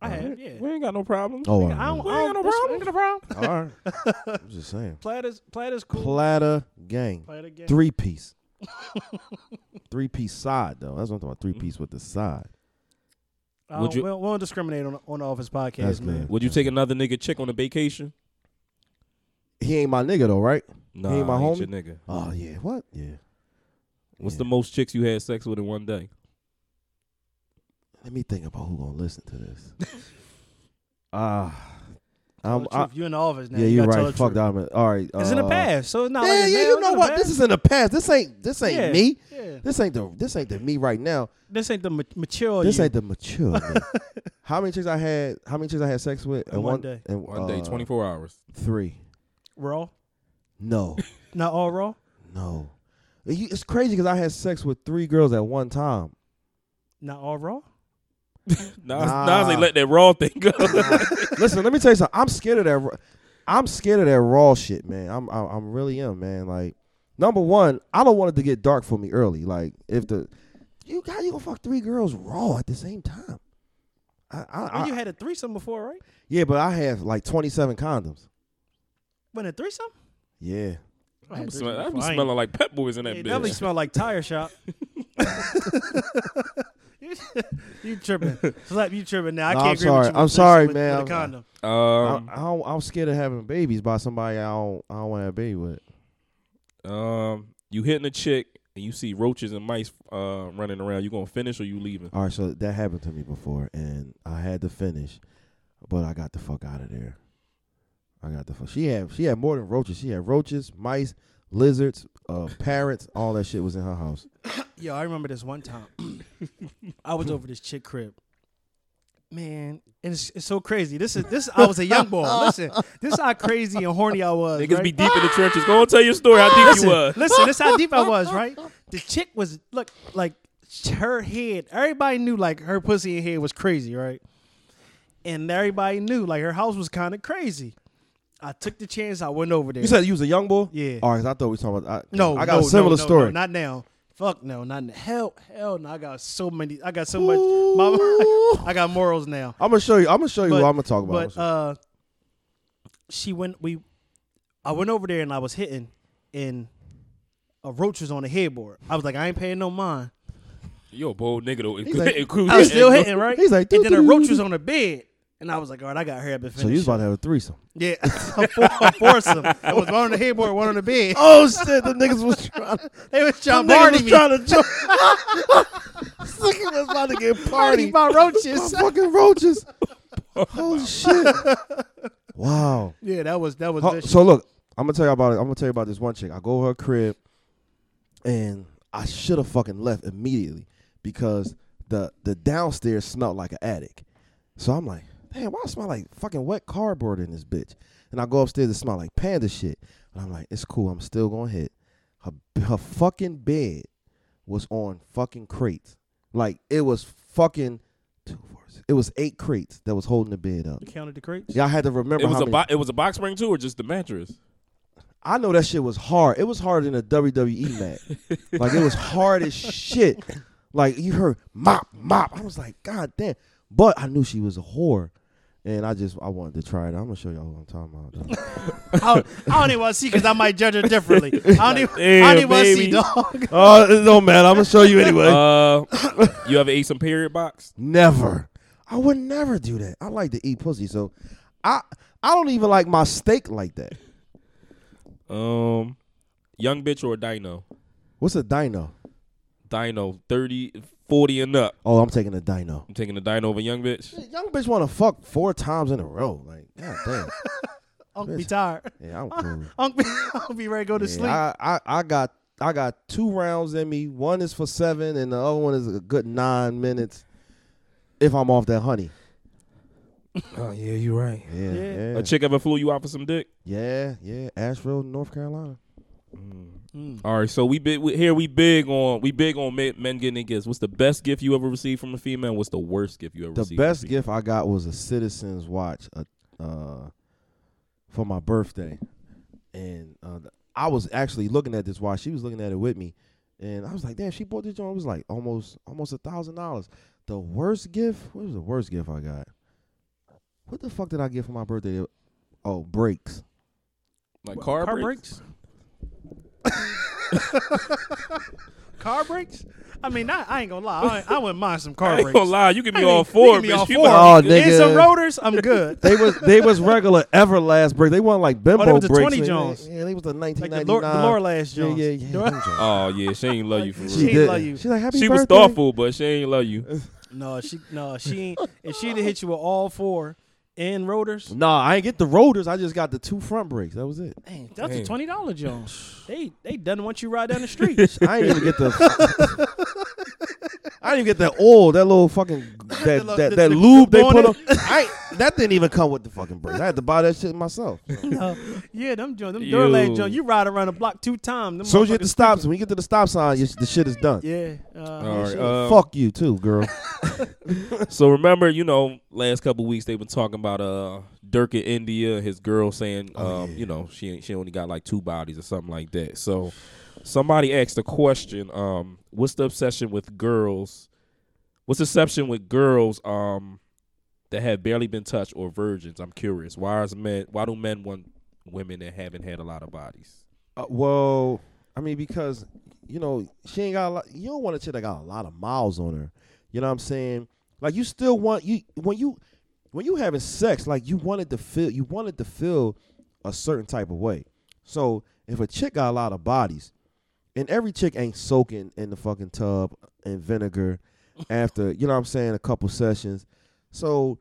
I have, yeah. We ain't got no problems. Oh, I don't, We I ain't don't, got no problem. ain't got no problem. all right. I'm just saying. Platters, platters, cool. Platter gang, Platter game. three piece, three piece side though. That's what I'm talking about. Three piece with the side. I Would you- we, don't, we don't discriminate on on the office podcast, That's man. good. Would you take another nigga chick on a vacation? He ain't my nigga though, right? Nah, ain't my ain't homie? your nigga. Oh yeah, what? Yeah. What's Yeah. the most chicks you had sex with in one day? Let me think about who gonna listen to this. Ah, Tell I'm. the I, truth. you in the office now. yeah, you you're gotta tell right. Fuck truth. that. All right. It's in the uh, past, so it's not Yeah, like it's yeah. You know what? This is in the past. This ain't. This ain't Yeah. me. Yeah. This ain't the. This ain't the me right now. This ain't the ma- mature. This you. ain't the mature. how many chicks I had? How many chicks I had sex with In one day. In, One day, uh, 24 hours. Three. Raw. No. Not all raw. no. You- It's crazy because I had sex with three girls at one time. Not all raw. Nas, Nah. Nas ain't let that raw thing go. Listen, let me tell you something. I'm scared of that. ra- I'm scared of that raw shit, man. I'm. I'm, I'm really am, man. Like, number one, I don't want it to get dark for me early. Like, if the you how you gonna fuck three girls raw at the same time? I, I, Well, I- you had a threesome before, right? yeah, but I have like 27 condoms. When a threesome? Yeah. I I had smell, I be before. I ain't- smelling like Pep Boys in that It definitely bitch. smell like tire shop. you, you tripping? Slap, you tripping now? I No, can't I'm agree sorry. with you. I'm with- sorry, with, man. With a condom. Um, I, I don't, I'm scared of having babies by somebody I don't. I don't want to have a baby with. um, you hitting a chick and you see roaches and mice uh, running around. You gonna finish or you leaving? All right, so that happened to me before, and I had to finish, but I got the fuck out of there. I got the fuck. She had she had more than roaches. She had roaches, mice, lizards, uh, parrots. All that shit was in her house. Yo, I remember this one time. I was over this chick crib. Man, and it's, it's so crazy. This is this. I was a young boy. Listen, this is how crazy and horny I was. Niggas right? be deep in the trenches. Go and tell your story. How deep listen, you was. listen, this how deep I was, right? The chick was look like her head. Everybody knew like her pussy and head was crazy, right? And everybody knew like her house was kind of crazy. I took the chance. I went over there. You said you was a young boy. Yeah. All right, I thought we were talking about. I, no, I got no, a similar no, no, story. No, not now. Fuck no, not now. hell, hell no. I got so many. I got so much. My, I got morals now. I'm gonna show you. I'm gonna show you But- what I'm gonna talk about. But uh, she went. We, I went over there and I was hitting, and a roach was on the headboard. I was like, I ain't paying no mind. You a bold nigga though. He's like- I was still hitting, right? He's like, and then a doo-doo. roach was on the bed, and I was like, all right, I got her up and so you was about to have a threesome. Yeah, a, four, a foursome. It was one on the headboard, one on the bed. Oh shit! The niggas was trying. To, They was trying The party was me. trying to jump. Nigga was about to get Party my roaches. My fucking roaches. Holy shit! Wow. Yeah, that was that was. So look, I'm gonna tell you about it. I'm gonna tell you about this one chick. I go to her crib, and I should have fucking left immediately because the the downstairs smelled like an attic. So I'm like, damn, why I smell like fucking wet cardboard in this bitch? And I go upstairs, and smell like panda shit. And I'm like, it's cool. I'm still gonna hit. Her her fucking bed was on fucking crates. Like it was fucking two, four, six. It was eight crates that was holding the bed up. you counted the crates. Yeah, I had to remember It was how a many. bo- it was a box spring too, or just the mattress. I know that shit was hard. It was harder than a WWE match. like it was hard as shit. Like you heard mop, mop. I was like, God damn. But I knew she was a whore. And I just I wanted to try it. I'm gonna show y'all what I'm talking about. though. I, don't, I don't even want to see because I might judge it differently. I don't even, I don't even want to see dog. oh, it don't matter. I'm gonna show you anyway. Uh, you ever ate some period box? never. I would never do that. I like to eat pussy, so I I don't even like my steak like that. Um, young bitch or a dino? What's a dino? Dino, 30, 40 and up. Oh, I'm taking a dino. I'm taking a dino over young bitch. Young bitch want to fuck four times in a row. Like, god damn. Uncle be tired. Yeah, I'm cool. Uncle be, Uncle be ready to go to Yeah, sleep. I, I, I got I got two rounds in me. One is for seven, and the other one is a good nine minutes. If I'm off that honey, Oh yeah, you're right. yeah, Yeah. yeah, A chick ever flew you out for some dick? yeah, yeah. Asheville, North Carolina. Mm. All right, so we big we, here. We big on we big on men, men getting gifts. What's the best gift you ever received from a female? What's the worst gift you ever The received? from a best gift I got was a Citizens watch, uh, uh, for my birthday, and uh, I was actually looking at this watch. She was looking at it with me, and I was like, "Damn, she bought this joint. It was like almost almost a thousand dollars." the worst gift. What was the worst gift I got? What the fuck did I get for my birthday? Oh, brakes. Like car, car brakes? brakes. car brakes. I mean, I, I ain't gonna lie. I, I wouldn't mind some car I ain't brakes. gonna lie, you give me I mean, all you four, give me bitch. all You four. better Oh, nigga. And some rotors, I'm good. They was they was regular Everlast brakes. They weren't like bimbo Oh, they was the brakes. 20 man. Jones. Yeah, they was the like the 1999. Lord, the Laura last yeah, Jones. yeah, yeah. them Oh yeah, she ain't love you for She real. ain't did. love you. She's like happy She birthday. was thoughtful, but she ain't love you. No, she no, she ain't. If she'd have hit you with all four and rotors, Nah, I ain't get the rotors. I just got the two front brakes. That was it. dang, that's a Damn. twenty dollar Jones. They they doesn't want you ride down the street. I ain't even get the. I didn't even get that oil, that little fucking that The- that, the- that the- lube the they put on. bonnet. I that didn't even come with the fucking brakes. I had to buy that shit myself. no, yeah, them joints, them Yo. Duralast joints. You ride around the block two times. So you hit the motherfuckers stop sign. When you get to the stop sign, you, the shit is done. Yeah. Uh, All right. um, Fuck you too, girl. So remember, you know, last couple weeks they've been talking about uh Dirk in India, his girl saying, um, Oh, yeah. you know, she ain't- she only got like two bodies or something like that. So somebody asked a question, um, what's the obsession with girls? What's the obsession with girls um that have barely been touched or virgins? I'm curious. Why is men why do men want women that haven't had a lot of bodies? Uh, well, I mean, because you know she ain't got a lot. You don't want a chick that got a lot of miles on her. You know what I'm saying? Like you still want you when you when you having sex, like you wanted to feel you wanted to feel a certain type of way. So if a chick got a lot of bodies, and every chick ain't soaking in the fucking tub in vinegar after you know what I'm saying a couple sessions. So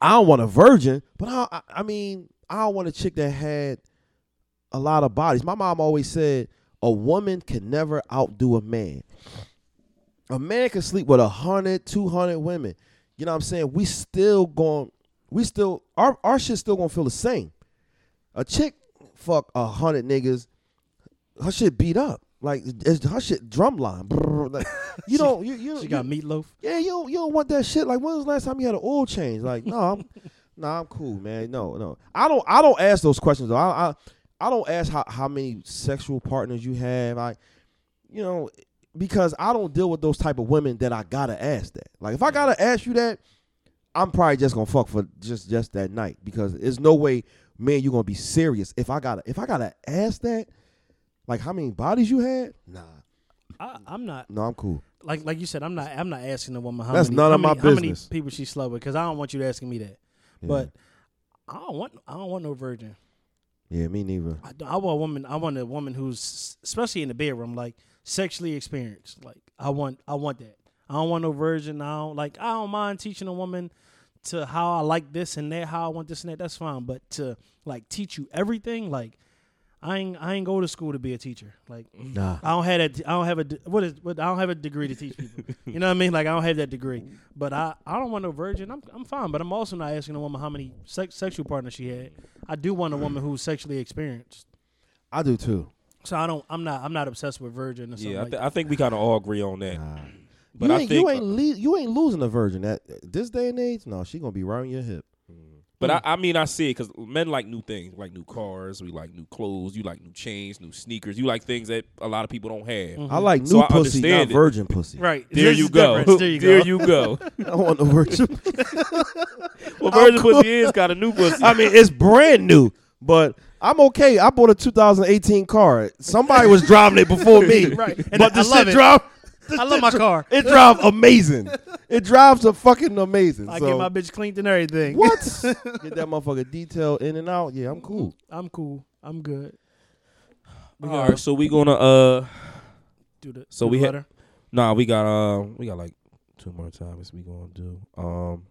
I don't want a virgin, but I I, mean I don't want a chick that had a lot of bodies. My mom always said a woman can never outdo a man. A man can sleep with a hundred, two hundred women. You know what I'm saying? We still going we still our our shit still gonna feel the same. A chick fuck a hundred niggas, her shit beat up. Like it's her shit drumline. Brrr, Like, you don't you you, she you got meatloaf. yeah, you don't, you don't want that shit. Like, when was the last time you had an oil change? Like, no, I'm, no, I'm cool, man. No, no, I don't, I don't ask those questions though. I, I, I don't ask how how many sexual partners you have. I, you know, because I don't deal with those type of women that I gotta ask that. Like, if I gotta mm. ask you that, I'm probably just gonna fuck for just just that night because there's no way, man, you're gonna be serious. If I gotta, if I gotta ask that, like how many bodies you had? Nah, I, I'm not no, I'm cool. like like you said. I'm not. I'm not asking the woman how That's many. none how of my many, How many business. people she slept with? Because I don't want you asking me that. Yeah. But I don't want. I don't want no virgin. yeah, me neither. I, don't- I want a woman. I want a woman who's especially in the bedroom, like sexually experienced. Like I want. I want that. I don't want no virgin. I don't like. I don't mind teaching a woman to how I like this and that, how I want this and that. That's fine. But to like teach you everything, like I ain't. I ain't go to school to be a teacher. Like Nah. I don't have that. I don't have a. What is? What I don't have a degree to teach people. you know what I mean? Like I don't have that degree. But I. I don't want no virgin. I'm. I'm fine. But I'm also not asking a woman how many sex, sexual partners she had. I do want a woman who's sexually experienced. I do too. So I don't. I'm not. I'm not obsessed with virgin or something Yeah, I, like th- that. I think we kind of all agree on that. Nah. But you I ain't, think, you ain't uh, le- you ain't losing a virgin at this day and age. No, she gonna be right on your hip. But I, mm. I mean, I see it because men like new things, like new cars. We like new clothes. You like new chains, new sneakers. You like things that a lot of people don't have. Mm-hmm. I like new So I pussy, not understand it. virgin pussy. Right. There There's you go. difference. There you go. There you go. I want the virgin. well, virgin pussy is got a new pussy. I mean, it's brand new, but I'm okay. I bought a 2018 car. Somebody was driving it before me. Right. And but I the love shit it. Drive. I love my car. It drives amazing. It drives a fucking amazing. I so, get my bitch cleaned and everything. what? get that motherfucker detailed in and out. Yeah, I'm cool. I'm cool. I'm good. We all got right, so we gonna uh, do the. so do we the had- letter. nah, we got um, we got like two more topics we gonna do. Um,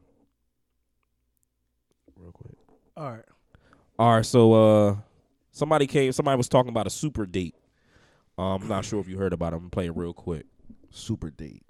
real quick. All right. All right, so uh, somebody came. Somebody was talking about a super date. Um, I'm not sure if you heard about it. I'm gonna play it real quick. Super date.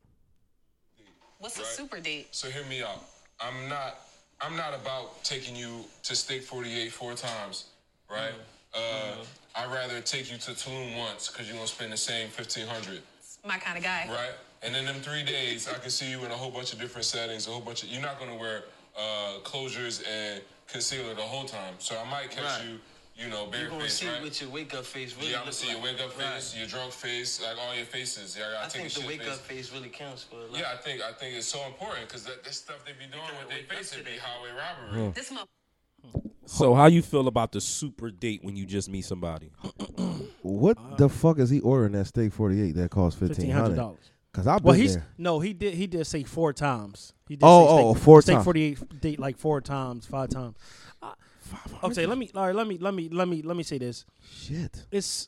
What's a super date? So hear me out. I'm not I'm not about taking you to Steak 48 four times, right? Uh, I'd rather take you to Tulum once because you're gonna spend the same 1500 My kind of guy. right? And in them three days, I can see you in a whole bunch of different settings, a whole bunch of. You're not gonna wear uh, closures and concealer the whole time, so I might catch Right. you, you know, You're gonna bareface, see right? what your wake up face really yeah, I'm gonna look see your wake up Right. face, your drunk face, like all your faces. Yeah, I gotta I take think the wake face. up face really counts for a lot. Yeah, I think I think it's so important because that, that stuff they be doing gotta with their wake up face to it be highway robbery. This month. So how you feel about the super date when you just meet somebody? What Uh, the fuck is he ordering that steak forty eight that costs fifteen hundred dollars? Cause I've been Well, he's there. no, he did. He did say four times. He did Oh, say oh, steak, four steak times. Forty eight date like four times, five times. Uh, okay, let me. All right, let me. Let me. Let me. Let me say this. Shit. It's.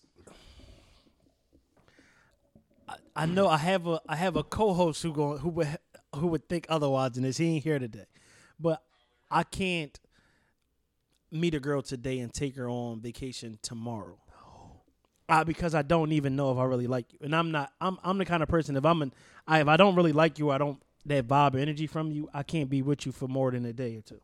I, I know I have a I have a co-host who going who would who would think otherwise, and this he ain't here today, but I can't meet a girl today and take her on vacation tomorrow. Uh, because I don't even know if I really like you, and I'm not. I'm I'm the kind of person if I'm an I, if I don't really like you, I don't that vibe or energy from you. I can't be with you for more than a day or two.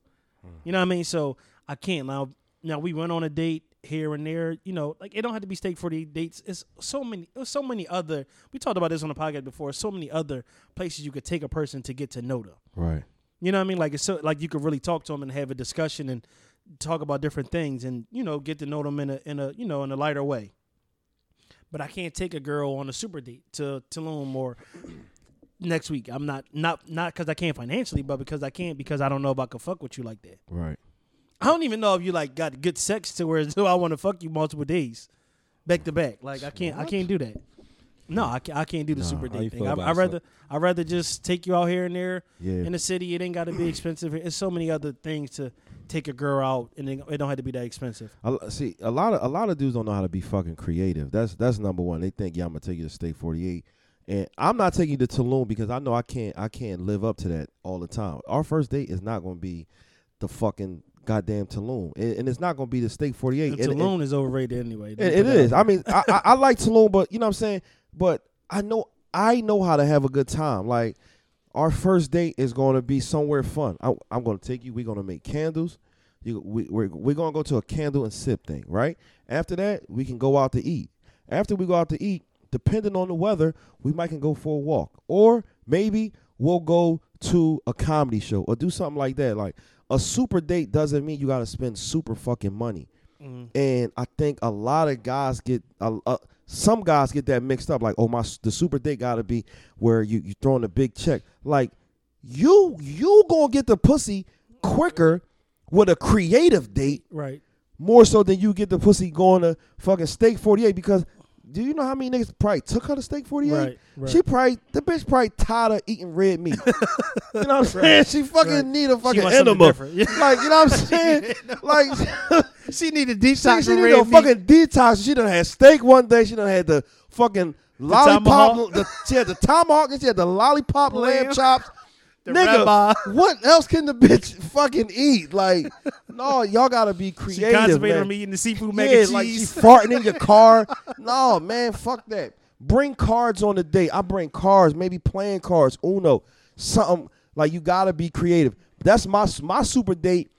You know what I mean? So I can't now. Now we went on a date here and there. You know, like it don't have to be steak for the dates. It's so many. So many other. We talked about this on the podcast before. So many other places you could take a person to get to know them. Right. You know what I mean? Like it's so like you could really talk to them and have a discussion and talk about different things and you know get to know them in a in a you know in a lighter way. But I can't take a girl on a super date to Tulum or next week. I'm not not not because I can't financially, but because I can't because I don't know if I can fuck with you like that. Right. I don't even know if you like got good sex to where so oh, I want to fuck you multiple days, back to back. Like I can't I can't do that. No, I can't, I can't do the super how you date thing. feel I, about I rather I rather just take you out here and there Yeah. in the city. It ain't got to be expensive. It's so many other things to take a girl out, and it it don't have to be that expensive. See, a lot of a lot of dudes don't know how to be fucking creative. That's that's number one. They think, yeah, I'm gonna take you to Steak 48, and I'm not taking you to Tulum because I know I can't I can't live up to that all the time. Our first date is not gonna be the fucking goddamn Tulum, and, and it's not gonna be the Steak 48. And And- and- Tulum is overrated anyway. It, it is. I mean, I, I, I like Tulum, but you know what I'm saying. But I know I know how to have a good time. Like our first date is going to be somewhere fun. I, I'm going to take you. We're going to make candles. You, we, we're we're going to go to a candle and sip thing, right? After that, we can go out to eat. After we go out to eat, depending on the weather, we might can go for a walk, or maybe we'll go to a comedy show or do something like that. Like a super date doesn't mean you got to spend super fucking money and I think a lot of guys get uh, uh, some guys get that mixed up. Like, oh my, the super date got to be where you you throwing a big check. Like, you you gonna get the pussy quicker with a creative date right. more so than you get the pussy going to fucking steak forty eight because. Do you know how many niggas probably took her to steak 48? Right, right. She probably, the bitch probably tired of eating red meat. you know what I'm saying? She fucking right. need a fucking enema. Yeah. Like, you know what I'm saying? like, She need she, detox she from need a meat. fucking detox. She done had steak one day. She done had the fucking lollipop. The, she had the tomahawk and she had the lollipop lamb, Lamb. chops. The Nigga, rabbi. what else can the bitch fucking eat? Like, no, y'all gotta be She creative, constipated man. from eating the seafood mac yeah, and like she cheese. farting in your car. No, man, fuck that. Bring cards on the date. I bring cards, maybe playing cards, Uno, something like you gotta be creative. That's my my super date.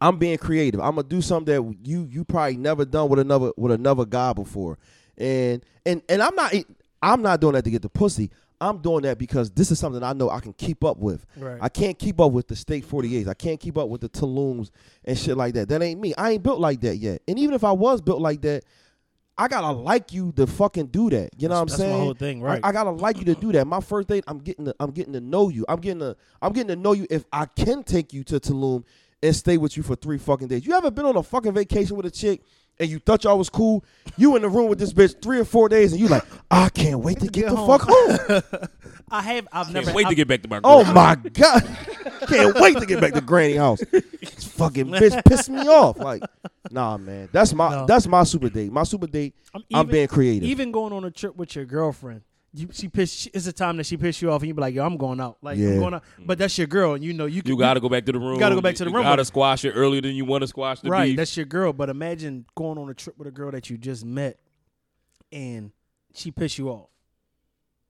I'm being creative. I'm gonna do something that you you probably never done with another with another guy before, and and and I'm not I'm not doing that to get the pussy. I'm doing that because this is something I know I can keep up with. Right. I can't keep up with the Steak 48s. I can't keep up with the Tulums and shit like that. That ain't me. I ain't built like that yet. And even if I was built like that, I gotta like you to fucking do that. You know That's- what I'm that's my saying? whole thing, I- right. I, gotta like you to do that. My first date, I'm getting to, I'm getting to know you. I'm getting to I'm getting to know you if I can take you to Tulum and stay with you for three fucking days. You ever been on a fucking vacation with a chick and you thought y'all was cool? You in the room with this bitch three or four days and you like, I can't wait to get, get the home." fuck home. I have. I've Can't never. wait to I've- get back to my Oh girl. my god! Can't wait to get back to Granny house. This fucking bitch pissed me off. Like, nah, man. That's my No. that's my super date. My super date. I'm, even- being creative. Even going on a trip with your girlfriend, you she piss. It's a time that she piss you off, and you be like, "Yo, I'm going out." Like Yeah. I'm going out, but that's your girl, and you know you. can- You got to go back to the room. You gotta go back to the room You room got to with- squash it earlier than you want to squash the right. beef. That's your girl. But imagine going on a trip with a girl that you just met, and she piss you off.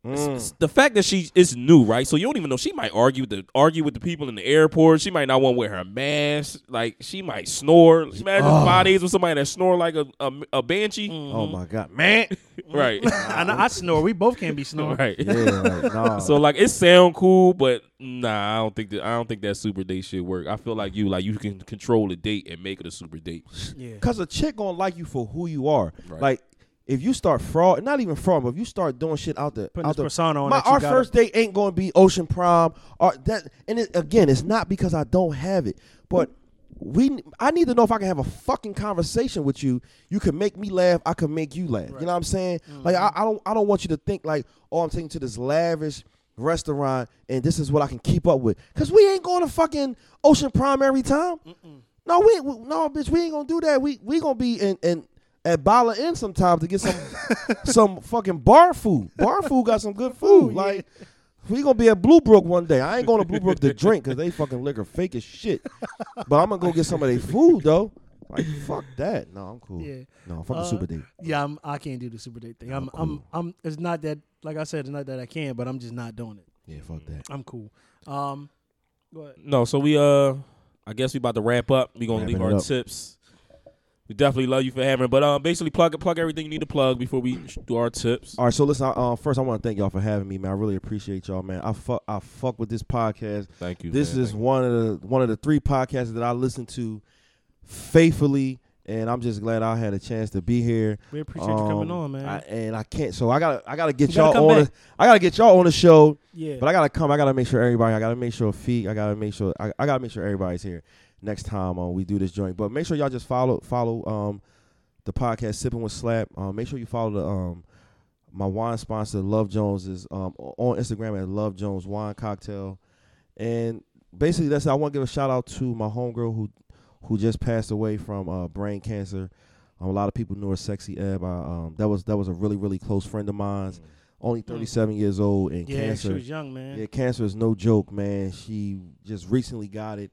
Mm. the fact that she is new, right? So you don't even know. She might argue with the argue with the people in the airport. She might not want to wear her mask. Like she might snore. Imagine Oh. five days with somebody that snore like a a, a banshee. Oh my god, man. Right, I, know, I snore. We both can't be snoring. right. Yeah, like, nah. So like it sound cool, but nah, I don't think that I don't think that super date should work. I feel like you like you can control a date and make it a super date. Yeah. Cause a chick gonna like you for who you are. Right. Like if you start fraud, not even fraud, but if you start doing shit out the Putting out the persona on my that you our gotta- first date ain't gonna be Ocean Prime or that. And it, again, it's not because I don't have it, but we. I need to know if I can have a fucking conversation with you. You can make me laugh. I can make you laugh. You know what I'm saying? Mm-hmm. Like I, I don't. I don't want you to think like, oh, I'm taking to this lavish restaurant and this is what I can keep up with. Cause we ain't going to fucking Ocean Prime every time. No, we, we no bitch. We ain't gonna do that. We we gonna be in in at Bala Inn sometimes to get some some fucking bar food. Bar food got some good food. Like we gonna be at Blue Brook one day. I ain't going to Blue Brook to drink because they fucking liquor fake as shit. But I'm gonna go get some of their food though. Like fuck that. No, I'm cool. Yeah. No, fuck Uh, the super date. Yeah, I'm, I can't do the super date thing. I'm, I'm, cool. I'm. It's not that. Like I said, it's not that I can, but I'm just not doing it. Yeah, fuck that. I'm cool. Um, go. No, so we uh, I guess we about to wrap up. We gonna Wrapping leave our up. tips. We definitely love you for having, but um, basically plug plug everything you need to plug before we do our tips. All right, so listen. Uh, first, I want to thank y'all for having me, man. I really appreciate y'all, man. I fuck, I fuck with this podcast. Thank you. This man. is Thank you. one of the one of the three podcasts that I listen to faithfully, and I'm just glad I had a chance to be here. We appreciate you coming Um, on, man. I, and I can't, so I gotta I gotta get You gotta y'all on. back. The, I gotta get y'all on the show, yeah. but I gotta come. I gotta make sure everybody. I gotta make sure feet. I gotta make sure. I, I gotta make sure everybody's here next time uh, we do this joint. But make sure y'all just follow follow um the podcast Sipping with Slap. Um, make sure you follow the um my wine sponsor Love Jones is um on Instagram at Love Jones Wine Cocktail, and basically that's I want to give a shout out to my homegirl who who just passed away from uh, brain cancer. Um, a lot of people knew her, Sexy Eb. I, um, that was that was a really really close friend of mine. Only 37 years old and yeah, cancer. she was young, man. Yeah, cancer is no joke, man. She just recently got it,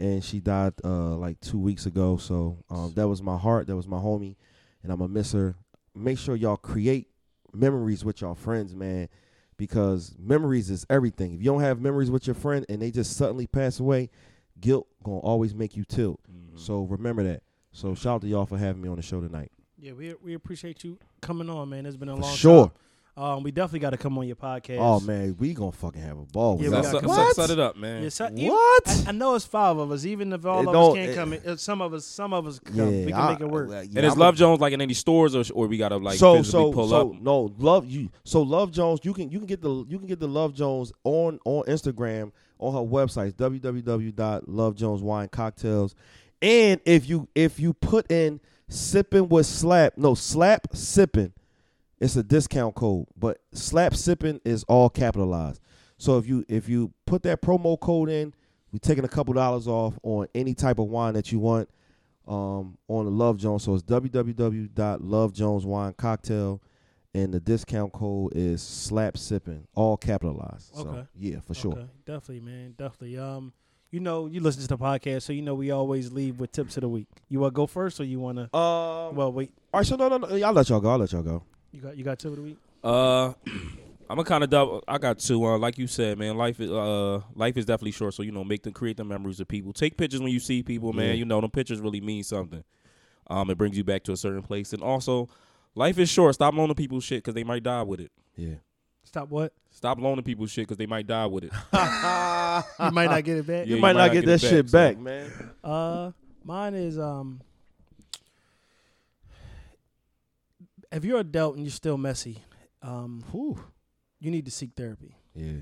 and she died uh, like two weeks ago. So um, that was my heart. That was my homie, and I'm gonna miss her. Make sure y'all create memories with y'all friends, man, because memories is everything. If you don't have memories with your friend and they just suddenly pass away, guilt gonna always make you tilt. Mm-hmm. So remember that. So shout out to y'all for having me on the show tonight. Yeah, we we appreciate you coming on, man. It's been a For long sure. time. Um, we definitely got to come on your podcast. Oh man, we gonna fucking have a ball. Yeah, with we that. gotta set, come set- set it up, man. Yeah, so- even- What? I, I know it's five of us. Even if all It of us don't- can't it- come, it, some of us, some of us can yeah, come. We can I- make it work. well, yeah, and is I'm Love a- Jones like in any stores or or we gotta like so physically so pull so up? no love you so love jones you can you can get the you can get the love jones on on instagram on her website www.lovejoneswinecocktails and if you if you put in sipping with slap no slap sipping it's a discount code but slap sipping is all capitalized so if you if you put that promo code in we're taking a couple dollars off on any type of wine that you want um, on the Love Jones. So it's www.lovejoneswinecocktail, and the discount code is slap sipping, all capitalized. So Okay. yeah, for sure. Definitely, man, definitely. Um, you know, you listen to the podcast, so you know we always leave with tips of the week. You want to go first, or you want to? Um, Well, wait. all right, so no, no, no, I'll let y'all go. I'll let y'all go. You got you got two of the week. Uh, I'm a kind of double. I got two. Uh, like you said, man, life is uh life is definitely short. So you know, make them create the memories of people. Take pictures when you see people, man. Yeah. You know, them pictures really mean something. Um, it brings you back to a certain place, and also, life is short. Stop loaning people shit because they might die with it. Yeah. Stop what? Stop loaning people shit because they might die with it. You might not get it back. Yeah, you might not get that it shit so- back, man. Uh, mine is um. If you're adult and you're still messy, um, Whew. you need to seek therapy. Yeah.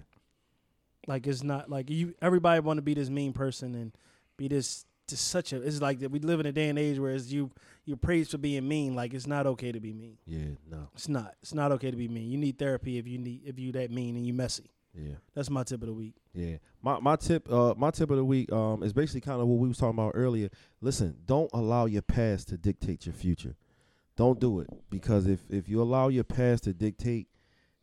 Like it's not like you. Everybody want to be this mean person and be this just such a. It's like that we live in a day and age where it's you you're praised for being mean. Like it's not okay to be mean. Yeah. No. It's not. It's not okay to be mean. You need therapy if you need if you that mean and you messy. Yeah. That's my tip of the week. Yeah. My my tip uh my tip of the week um is basically kind of what we was talking about earlier. Listen, don't allow your past to dictate your future. Don't do it because if if you allow your past to dictate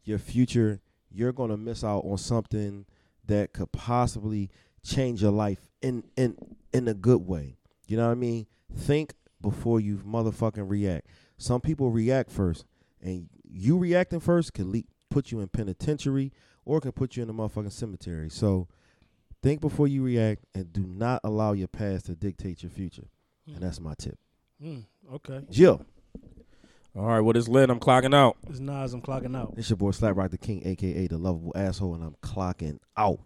your future, you're going to miss out on something that could possibly change your life in in in a good way. You know what I mean? Think before you motherfucking react. Some people react first and you reacting first could lead put you in penitentiary or can put you in the motherfucking cemetery. So think before you react and do not allow your past to dictate your future. And that's my tip. Mm, okay. Jill, All right, what is lit? I'm clocking out. It's Nas. I'm clocking out. it's your boy Slap Roc the King, aka the lovable asshole, and I'm clocking out.